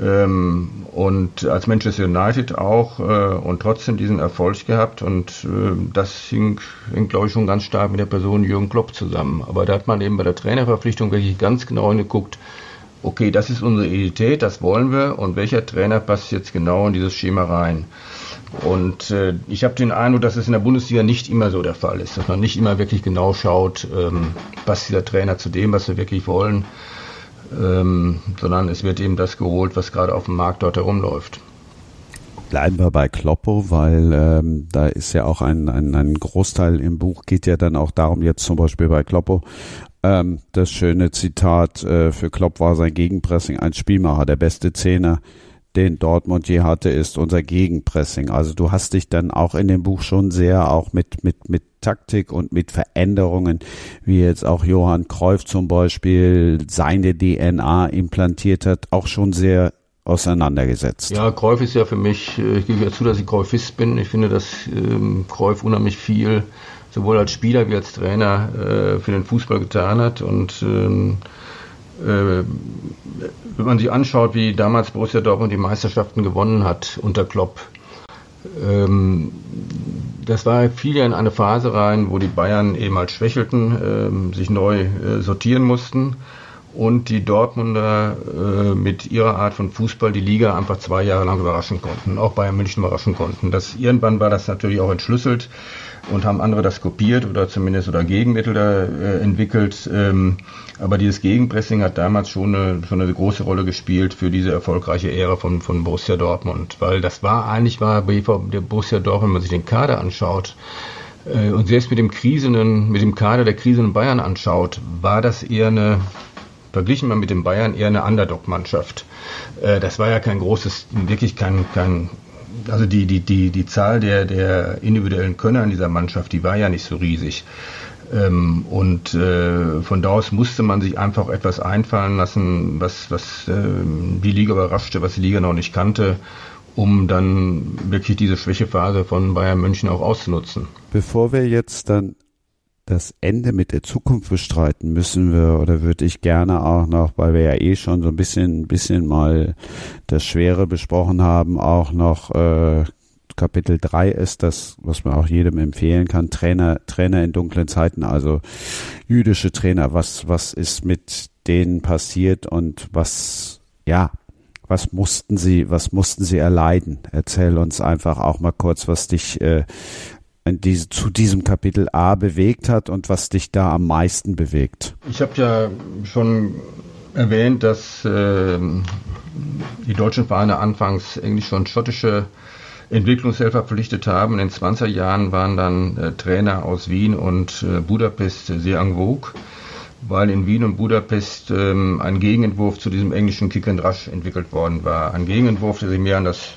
ähm, und als Manchester United auch äh, und trotzdem diesen Erfolg gehabt und äh, das hing, hing glaube ich schon ganz stark mit der Person Jürgen Klopp zusammen. Aber da hat man eben bei der Trainerverpflichtung wirklich ganz genau hingeguckt, okay, das ist unsere Identität, das wollen wir und welcher Trainer passt jetzt genau in dieses Schema rein. Und äh, ich habe den Eindruck, dass es in der Bundesliga nicht immer so der Fall ist, dass man nicht immer wirklich genau schaut, ähm, passt dieser Trainer zu dem, was wir wirklich wollen ähm, sondern es wird eben das geholt, was gerade auf dem Markt dort herumläuft. Bleiben wir bei Kloppo, weil ähm, da ist ja auch ein, ein, ein Großteil im Buch geht ja dann auch darum, jetzt zum Beispiel bei Kloppo, ähm, das schöne Zitat, äh, für Klopp war sein Gegenpressing ein Spielmacher, der beste Zehner, den Dortmund je hatte, ist unser Gegenpressing. Also du hast dich dann auch in dem Buch schon sehr auch mit, mit, mit Taktik und mit Veränderungen, wie jetzt auch Johann Cruyff zum Beispiel seine DNA implantiert hat, auch schon sehr auseinandergesetzt. Ja, Cruyff ist ja für mich, äh, ich gebe ja zu, dass ich Cruyffist bin. Ich finde, dass ähm, Cruyff unheimlich viel sowohl als Spieler wie als Trainer äh, für den Fußball getan hat und ähm, äh, wenn man sich anschaut, wie damals Borussia Dortmund die Meisterschaften gewonnen hat unter Klopp, ähm, das war viel in eine Phase rein, wo die Bayern eben halt schwächelten, ähm, sich neu äh, sortieren mussten und die Dortmunder äh, mit ihrer Art von Fußball die Liga einfach zwei Jahre lang überraschen konnten, auch Bayern München überraschen konnten. Das, irgendwann war das natürlich auch entschlüsselt und haben andere das kopiert oder zumindest oder Gegenmittel da äh, entwickelt. Ähm, aber dieses Gegenpressing hat damals schon eine, schon eine große Rolle gespielt für diese erfolgreiche Ära von, von Borussia Dortmund, weil das war eigentlich war der Borussia Dortmund, wenn man sich den Kader anschaut, äh, und selbst mit dem krisenden, mit dem Kader der krisenden Bayern anschaut, war das eher eine verglichen mal mit den Bayern eher eine Underdog-Mannschaft. Äh, das war ja kein großes, wirklich kein, kein also die, die, die, die Zahl der, der individuellen Könner in dieser Mannschaft, die war ja nicht so riesig. Ähm, und äh, von da aus musste man sich einfach etwas einfallen lassen, was, was äh, die Liga überraschte, was die Liga noch nicht kannte, um dann wirklich diese Schwächephase von Bayern München auch auszunutzen. Bevor wir jetzt dann das Ende mit der Zukunft bestreiten, müssen wir oder würde ich gerne auch noch, weil wir ja eh schon so ein bisschen, ein bisschen mal das Schwere besprochen haben, auch noch äh, Kapitel 3 ist das, was man auch jedem empfehlen kann, Trainer, Trainer in dunklen Zeiten, also jüdische Trainer, was, was ist mit denen passiert und was, ja, was mussten sie, was mussten sie erleiden? Erzähl uns einfach auch mal kurz, was dich äh, diese, zu diesem Kapitel A bewegt hat und was dich da am meisten bewegt? Ich habe ja schon erwähnt, dass äh, die deutschen Vereine anfangs eigentlich schon schottische Entwicklungshelfer verpflichtet haben. In den 20er Jahren waren dann äh, Trainer aus Wien und äh, Budapest sehr en vogue, weil in Wien und Budapest ähm, ein Gegenentwurf zu diesem englischen Kick and Rush entwickelt worden war. Ein Gegenentwurf, der sich mehr an das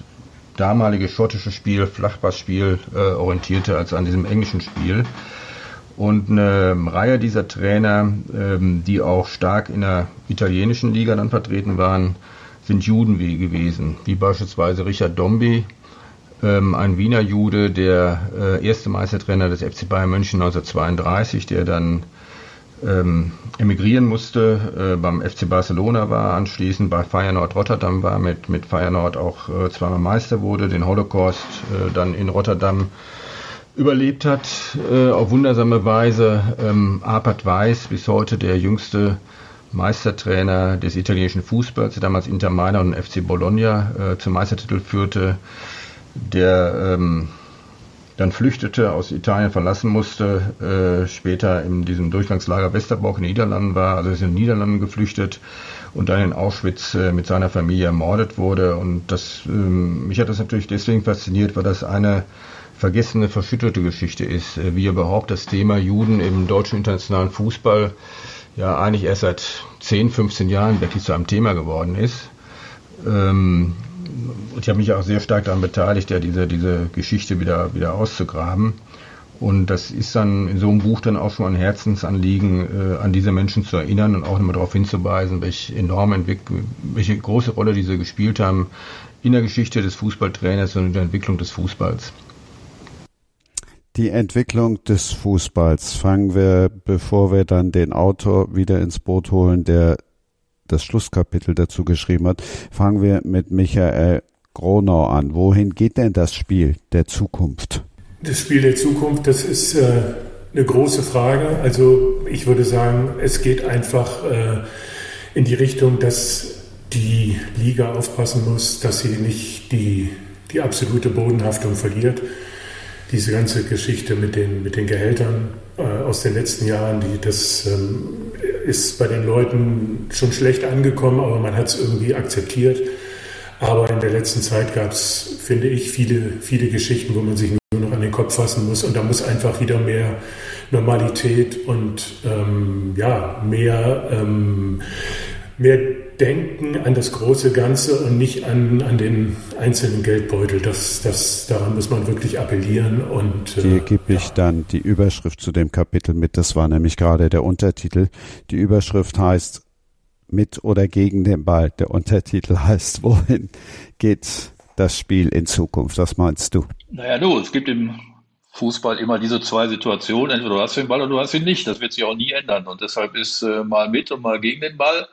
damalige schottische Spiel, Flachpassspiel, äh, orientierte als an diesem englischen Spiel. Und eine Reihe dieser Trainer, ähm, die auch stark in der italienischen Liga dann vertreten waren, sind Juden gewesen, wie beispielsweise Richard Dombi, ähm, ein Wiener Jude, der äh, erste Meistertrainer des FC Bayern München 1932, der dann ähm, emigrieren musste, äh, beim FC Barcelona war, anschließend bei Feyenoord Rotterdam war, mit, mit Feyenoord auch äh, zweimal Meister wurde, den Holocaust äh, dann in Rotterdam überlebt hat, äh, auf wundersame Weise. Ähm, Arpad Weiß, bis heute der jüngste Meistertrainer des italienischen Fußballs, der damals Inter Mailand und FC Bologna äh, zum Meistertitel führte, der ähm, dann flüchtete, aus Italien verlassen musste, äh, später in diesem Durchgangslager Westerbork in den Niederlanden war, also ist in den Niederlanden geflüchtet und dann in Auschwitz äh, mit seiner Familie ermordet wurde. Und das, ähm, mich hat das natürlich deswegen fasziniert, weil das eine vergessene, verschüttete Geschichte ist, äh, wie überhaupt das Thema Juden im deutschen internationalen Fußball ja eigentlich erst seit 10, 15 Jahren wirklich zu einem Thema geworden ist. Ähm, ich habe mich auch sehr stark daran beteiligt, ja diese, diese Geschichte wieder, wieder auszugraben. Und das ist dann in so einem Buch dann auch schon ein Herzensanliegen, äh, an diese Menschen zu erinnern und auch nochmal darauf hinzuweisen, welche enorme Entwicklung, welche große Rolle diese gespielt haben in der Geschichte des Fußballtrainers und in der Entwicklung des Fußballs. Die Entwicklung des Fußballs fangen wir, bevor wir dann den Autor wieder ins Boot holen, der das Schlusskapitel dazu geschrieben hat, fangen wir mit Michael Gronau an. Wohin geht denn das Spiel der Zukunft? Das Spiel der Zukunft, das ist äh, eine große Frage. Also ich würde sagen, es geht einfach äh, in die Richtung, dass die Liga aufpassen muss, dass sie nicht die, die absolute Bodenhaftung verliert. Diese ganze Geschichte mit den, mit den Gehältern aus den letzten Jahren, die, das ähm, ist bei den Leuten schon schlecht angekommen, aber man hat es irgendwie akzeptiert. Aber in der letzten Zeit gab es, finde ich, viele, viele Geschichten, wo man sich nur noch an den Kopf fassen muss. Und da muss einfach wieder mehr Normalität und ähm, ja, mehr, ähm, mehr Denken an das große Ganze und nicht an, an den einzelnen Geldbeutel. Das, das, daran muss man wirklich appellieren. Und, äh, Hier gebe ich ja. dann die Überschrift zu dem Kapitel mit. Das war nämlich gerade der Untertitel. Die Überschrift heißt mit oder gegen den Ball. Der Untertitel heißt, wohin geht das Spiel in Zukunft? Was meinst du? Naja, du, es gibt im Fußball immer diese zwei Situationen. Entweder du hast den Ball oder du hast ihn nicht. Das wird sich auch nie ändern. Und deshalb ist äh, mal mit und mal gegen den Ball.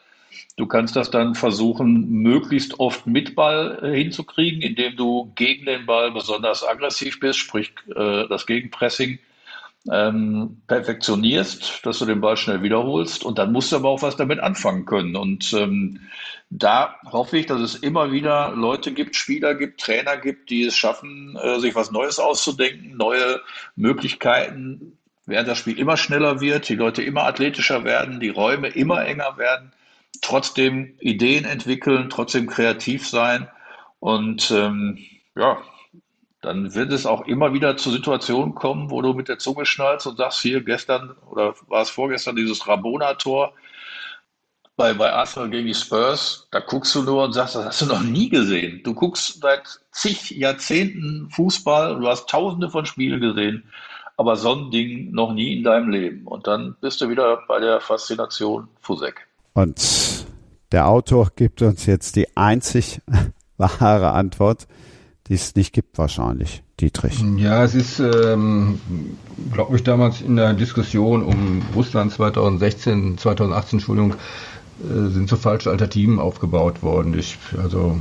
Du kannst das dann versuchen, möglichst oft mit Ball äh, hinzukriegen, indem du gegen den Ball besonders aggressiv bist, sprich äh, das Gegenpressing ähm, perfektionierst, dass du den Ball schnell wiederholst und dann musst du aber auch was damit anfangen können. Und ähm, da hoffe ich, dass es immer wieder Leute gibt, Spieler gibt, Trainer gibt, die es schaffen, äh, sich was Neues auszudenken, neue Möglichkeiten, während das Spiel immer schneller wird, die Leute immer athletischer werden, die Räume immer enger werden, trotzdem Ideen entwickeln, trotzdem kreativ sein und ähm, ja, dann wird es auch immer wieder zu Situationen kommen, wo du mit der Zunge schnallst und sagst, hier gestern oder war es vorgestern dieses Rabona-Tor bei, bei Arsenal gegen die Spurs, da guckst du nur und sagst, das hast du noch nie gesehen. Du guckst seit zig Jahrzehnten Fußball, du hast tausende von Spielen gesehen, aber so ein Ding noch nie in deinem Leben. Und dann bist du wieder bei der Faszination Fusek. Und der Autor gibt uns jetzt die einzig wahre Antwort die es nicht gibt wahrscheinlich, Dietrich. Ja, es ist, ähm, glaube ich, damals in der Diskussion um Russland 2016, 2018, Entschuldigung, äh, sind so falsche Alternativen aufgebaut worden. Ich, also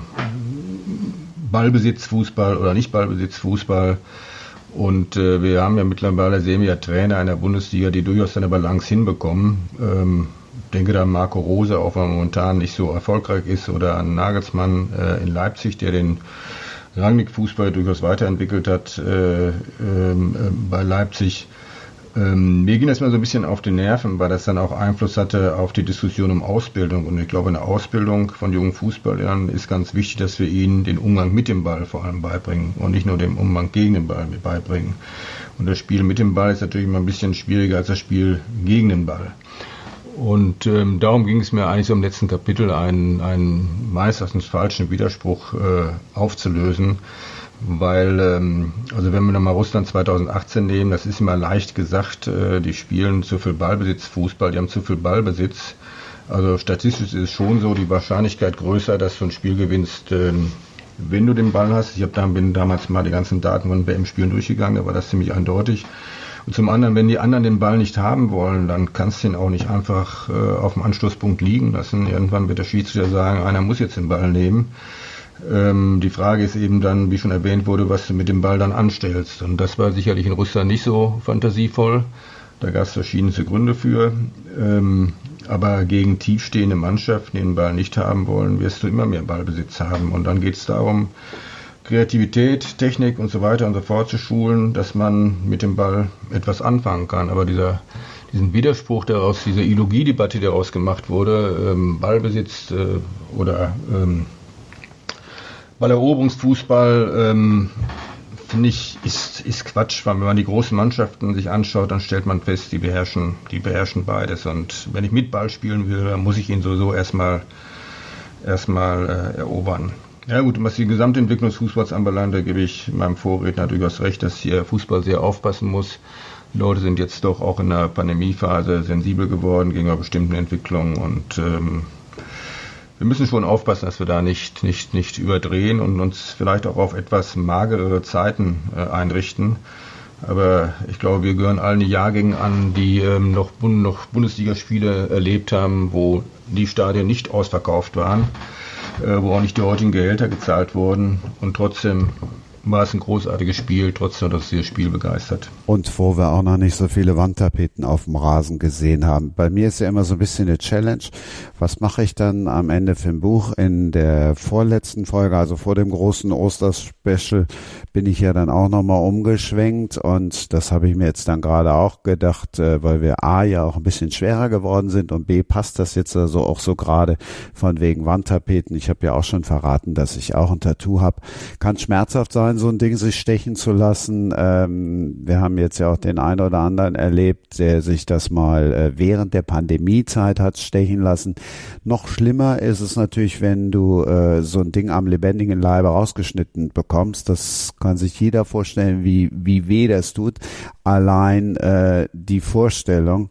Ballbesitzfußball oder nicht Ballbesitzfußball. Und äh, wir haben ja mittlerweile sehen wir ja Trainer in der Bundesliga, die durchaus eine Balance hinbekommen. Ähm, denke da an Marco Rose, auch wenn er momentan nicht so erfolgreich ist, oder an Nagelsmann äh, in Leipzig, der den Rangnick-Fußball durchaus weiterentwickelt hat äh, ähm, äh, bei Leipzig. Ähm, mir ging das mal so ein bisschen auf die Nerven, weil das dann auch Einfluss hatte auf die Diskussion um Ausbildung. Und ich glaube, in der Ausbildung von jungen Fußballern ist ganz wichtig, dass wir ihnen den Umgang mit dem Ball vor allem beibringen und nicht nur den Umgang gegen den Ball beibringen. Und das Spiel mit dem Ball ist natürlich immer ein bisschen schwieriger als das Spiel gegen den Ball. Und ähm, darum ging es mir eigentlich so im letzten Kapitel, einen, einen meist falschen Widerspruch äh, aufzulösen. Weil, ähm, also wenn wir nochmal Russland 2018 nehmen, das ist immer leicht gesagt, äh, die spielen zu viel Ballbesitz Fußball, die haben zu viel Ballbesitz. Also statistisch ist es schon so, die Wahrscheinlichkeit größer, dass du ein Spiel gewinnst, äh, wenn du den Ball hast, ich hab da, bin damals mal die ganzen Daten von WM-Spielen durchgegangen, da war das ziemlich eindeutig. Und zum anderen, wenn die anderen den Ball nicht haben wollen, dann kannst du ihn auch nicht einfach äh, auf dem Anstoßpunkt liegen lassen. Irgendwann wird der Schiedsrichter sagen, einer muss jetzt den Ball nehmen. Ähm, die Frage ist eben dann, wie schon erwähnt wurde, was du mit dem Ball dann anstellst. Und das war sicherlich in Russland nicht so fantasievoll. Da gab es verschiedenste Gründe für. Ähm, aber gegen tiefstehende Mannschaften, die den Ball nicht haben wollen, wirst du immer mehr Ballbesitz haben. Und dann geht es darum, Kreativität, Technik und so weiter und so fort zu schulen, dass man mit dem Ball etwas anfangen kann. Aber dieser, diesen Widerspruch daraus, diese Ideologiedebatte, die daraus gemacht wurde, ähm, Ballbesitz äh, oder ähm, Balleroberungsfußball, ähm, finde ich, ist, ist Quatsch, weil wenn man die großen Mannschaften sich anschaut, dann stellt man fest, die beherrschen, die beherrschen beides. Und wenn ich mit Ball spielen will, dann muss ich ihn sowieso erstmal erstmal äh, erobern. Ja gut, was die Gesamtentwicklung des Fußballs anbelangt, da gebe ich meinem Vorredner durchaus recht, dass hier Fußball sehr aufpassen muss. Die Leute sind jetzt doch auch in der Pandemiephase sensibel geworden gegenüber bestimmten Entwicklungen und ähm, wir müssen schon aufpassen, dass wir da nicht, nicht, nicht überdrehen und uns vielleicht auch auf etwas magerere Zeiten äh, einrichten. Aber ich glaube, wir gehören allen Jahrgängen an, die ähm, noch, noch Bundesligaspiele erlebt haben, wo die Stadien nicht ausverkauft waren, wo auch nicht die heutigen Gehälter gezahlt wurden. Und trotzdem war es ein großartiges Spiel, trotzdem hat das dieses Spiel begeistert. Und wo wir auch noch nicht so viele Wandtapeten auf dem Rasen gesehen haben. Bei mir ist ja immer so ein bisschen eine Challenge. Was mache ich dann am Ende für ein Buch? In der vorletzten Folge, also vor dem großen Osterspecial, bin ich ja dann auch nochmal umgeschwenkt und das habe ich mir jetzt dann gerade auch gedacht, äh, weil wir A ja auch ein bisschen schwerer geworden sind und B passt das jetzt also auch so gerade von wegen Wandtapeten. Ich habe ja auch schon verraten, dass ich auch ein Tattoo habe. Kann schmerzhaft sein, so ein Ding sich stechen zu lassen. Ähm, wir haben jetzt ja auch den einen oder anderen erlebt, der sich das mal äh, während der Pandemiezeit hat stechen lassen. Noch schlimmer ist es natürlich, wenn du äh, so ein Ding am lebendigen Leibe rausgeschnitten bekommst. Das kann sich jeder vorstellen, wie, wie weh das tut. Allein äh, die Vorstellung,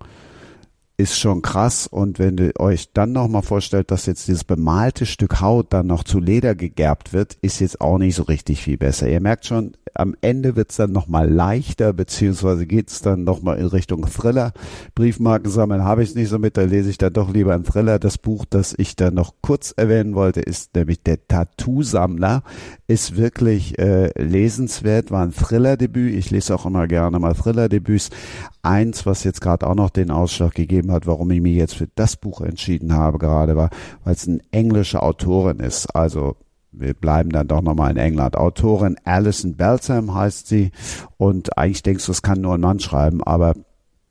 ist schon krass. Und wenn ihr euch dann nochmal vorstellt, dass jetzt dieses bemalte Stück Haut dann noch zu Leder gegerbt wird, ist jetzt auch nicht so richtig viel besser. Ihr merkt schon, am Ende wird's dann nochmal leichter, beziehungsweise geht's dann nochmal in Richtung Thriller. Briefmarken sammeln habe ich nicht so mit, da lese ich dann doch lieber ein Thriller. Das Buch, das ich dann noch kurz erwähnen wollte, ist nämlich der Tattoo-Sammler. Ist wirklich äh, lesenswert, war ein Thriller-Debüt. Ich lese auch immer gerne mal Thriller-Debüts. Eins, was jetzt gerade auch noch den Ausschlag gegeben hat, warum ich mich jetzt für das Buch entschieden habe, gerade war, weil es eine englische Autorin ist. Also wir bleiben dann doch nochmal in England. Autorin Alison Beltham heißt sie. Und eigentlich denkst du, es kann nur ein Mann schreiben, aber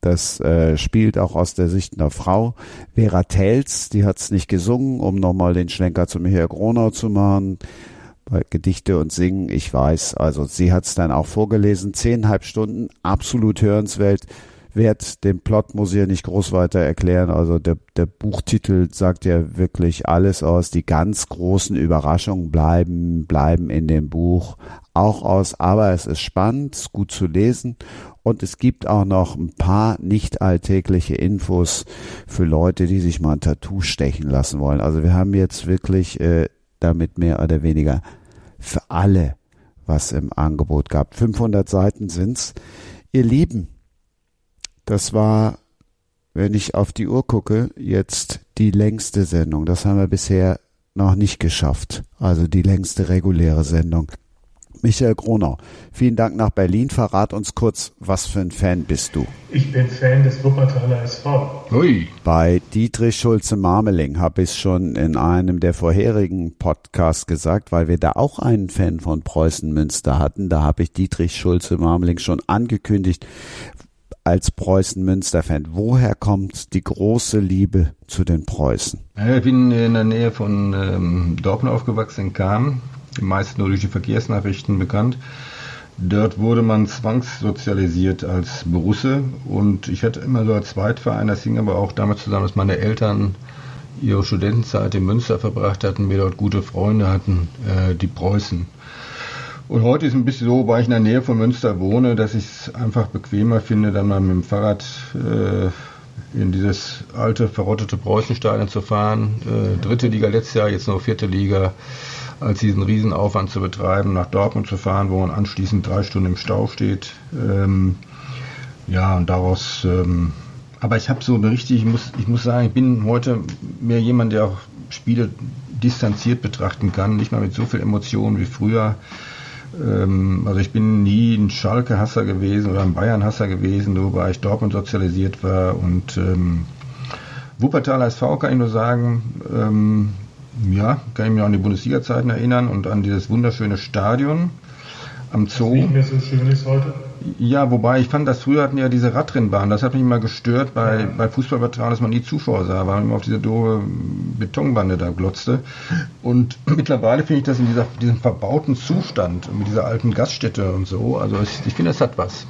das äh, spielt auch aus der Sicht einer Frau. Vera Tels, die hat es nicht gesungen, um nochmal den Schlenker zu Michael Gronau zu machen. Bei Gedichte und Singen, ich weiß, also sie hat es dann auch vorgelesen. Zehneinhalb Stunden, absolut hörenswert werde den Plot muss ich ja nicht groß weiter erklären. Also der, der Buchtitel sagt ja wirklich alles aus. Die ganz großen Überraschungen bleiben, bleiben in dem Buch auch aus. Aber es ist spannend, ist gut zu lesen. Und es gibt auch noch ein paar nicht alltägliche Infos für Leute, die sich mal ein Tattoo stechen lassen wollen. Also wir haben jetzt wirklich äh, damit mehr oder weniger für alle was im Angebot gab. 500 Seiten sind's. Ihr Lieben, das war, wenn ich auf die Uhr gucke, jetzt die längste Sendung. Das haben wir bisher noch nicht geschafft. Also die längste reguläre Sendung. Michael Gronau, vielen Dank nach Berlin. Verrat uns kurz, was für ein Fan bist du? Ich bin Fan des Wuppertaler SV. Hui. Bei Dietrich Schulze-Marmeling habe ich schon in einem der vorherigen Podcasts gesagt, weil wir da auch einen Fan von Preußen Münster hatten. Da habe ich Dietrich Schulze-Marmeling schon angekündigt, als Preußen-Münster-Fan? Woher kommt die große Liebe zu den Preußen? Ich bin in der Nähe von ähm, Dortmund aufgewachsen, in Kam, die meisten nur durch die Verkehrsnachrichten bekannt. Dort wurde man zwangssozialisiert als Borusse und ich hatte immer so als Zweitverein, das hing aber auch damit zusammen, dass meine Eltern ihre Studentenzeit in Münster verbracht hatten, wir dort gute Freunde hatten, äh, die Preußen. Und heute ist ein bisschen so, weil ich in der Nähe von Münster wohne, dass ich es einfach bequemer finde, dann mal mit dem Fahrrad äh, in dieses alte, verrottete Preußenstadion zu fahren. Äh, dritte Liga letztes Jahr, jetzt nur vierte Liga. als diesen Riesenaufwand zu betreiben, nach Dortmund zu fahren, wo man anschließend drei Stunden im Stau steht. Ähm, ja, und daraus, ähm, aber ich habe so eine richtig, ich muss, ich muss sagen, ich bin heute mehr jemand, der auch Spiele distanziert betrachten kann, nicht mal mit so viel Emotionen wie früher. Ähm, also ich bin nie ein Schalke-Hasser gewesen oder ein Bayern-Hasser gewesen, wobei ich Dortmund sozialisiert war und ähm, Wuppertal SV kann ich nur sagen, ähm, ja, kann ich mich auch an die Bundesliga-Zeiten erinnern und an dieses wunderschöne Stadion am Zoo. Nicht mehr so schön ist heute. Ja, wobei ich fand, dass früher hatten ja diese Radrennbahn. Das hat mich immer gestört bei, ja. bei Fußballübertragung, dass man nie Zuschauer sah, weil man immer auf diese doofe Betonbande da glotzte. Und mittlerweile finde ich das in dieser, diesem verbauten Zustand mit dieser alten Gaststätte und so. Also ich, ich finde, das hat was.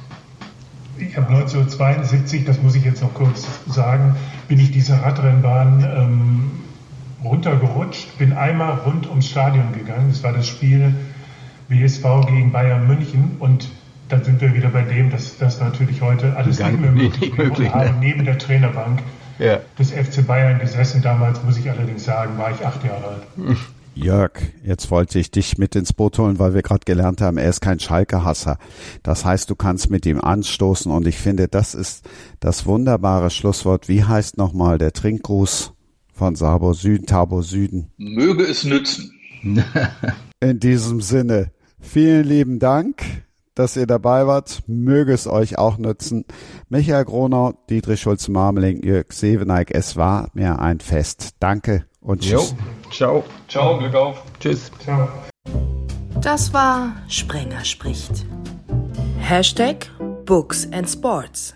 Ich habe 1972, das muss ich jetzt noch kurz sagen, bin ich diese Radrennbahn ähm, runtergerutscht, bin einmal rund ums Stadion gegangen. Das war das Spiel WSV gegen Bayern München und dann sind wir wieder bei dem, dass das natürlich heute alles Gar nicht mehr möglich, nicht möglich. Ne? neben der Trainerbank ja. des FC Bayern gesessen. Damals, muss ich allerdings sagen, war ich acht Jahre alt. Jörg, jetzt wollte ich dich mit ins Boot holen, weil wir gerade gelernt haben, er ist kein Schalke-Hasser. Das heißt, du kannst mit ihm anstoßen und ich finde, das ist das wunderbare Schlusswort. Wie heißt nochmal der Trinkgruß von Sabo Süden, Tabo Süden? Möge es nützen. In diesem Sinne, vielen lieben Dank dass ihr dabei wart. Möge es euch auch nützen. Michael Gronau, Dietrich Schulz-Marmeling, Jörg Seveneik, es war mir ein Fest. Danke und tschüss. Jo. Ciao. Ciao, Glück auf. Tschüss. Ciao. Das war Sprenger spricht. Hashtag Books and Sports.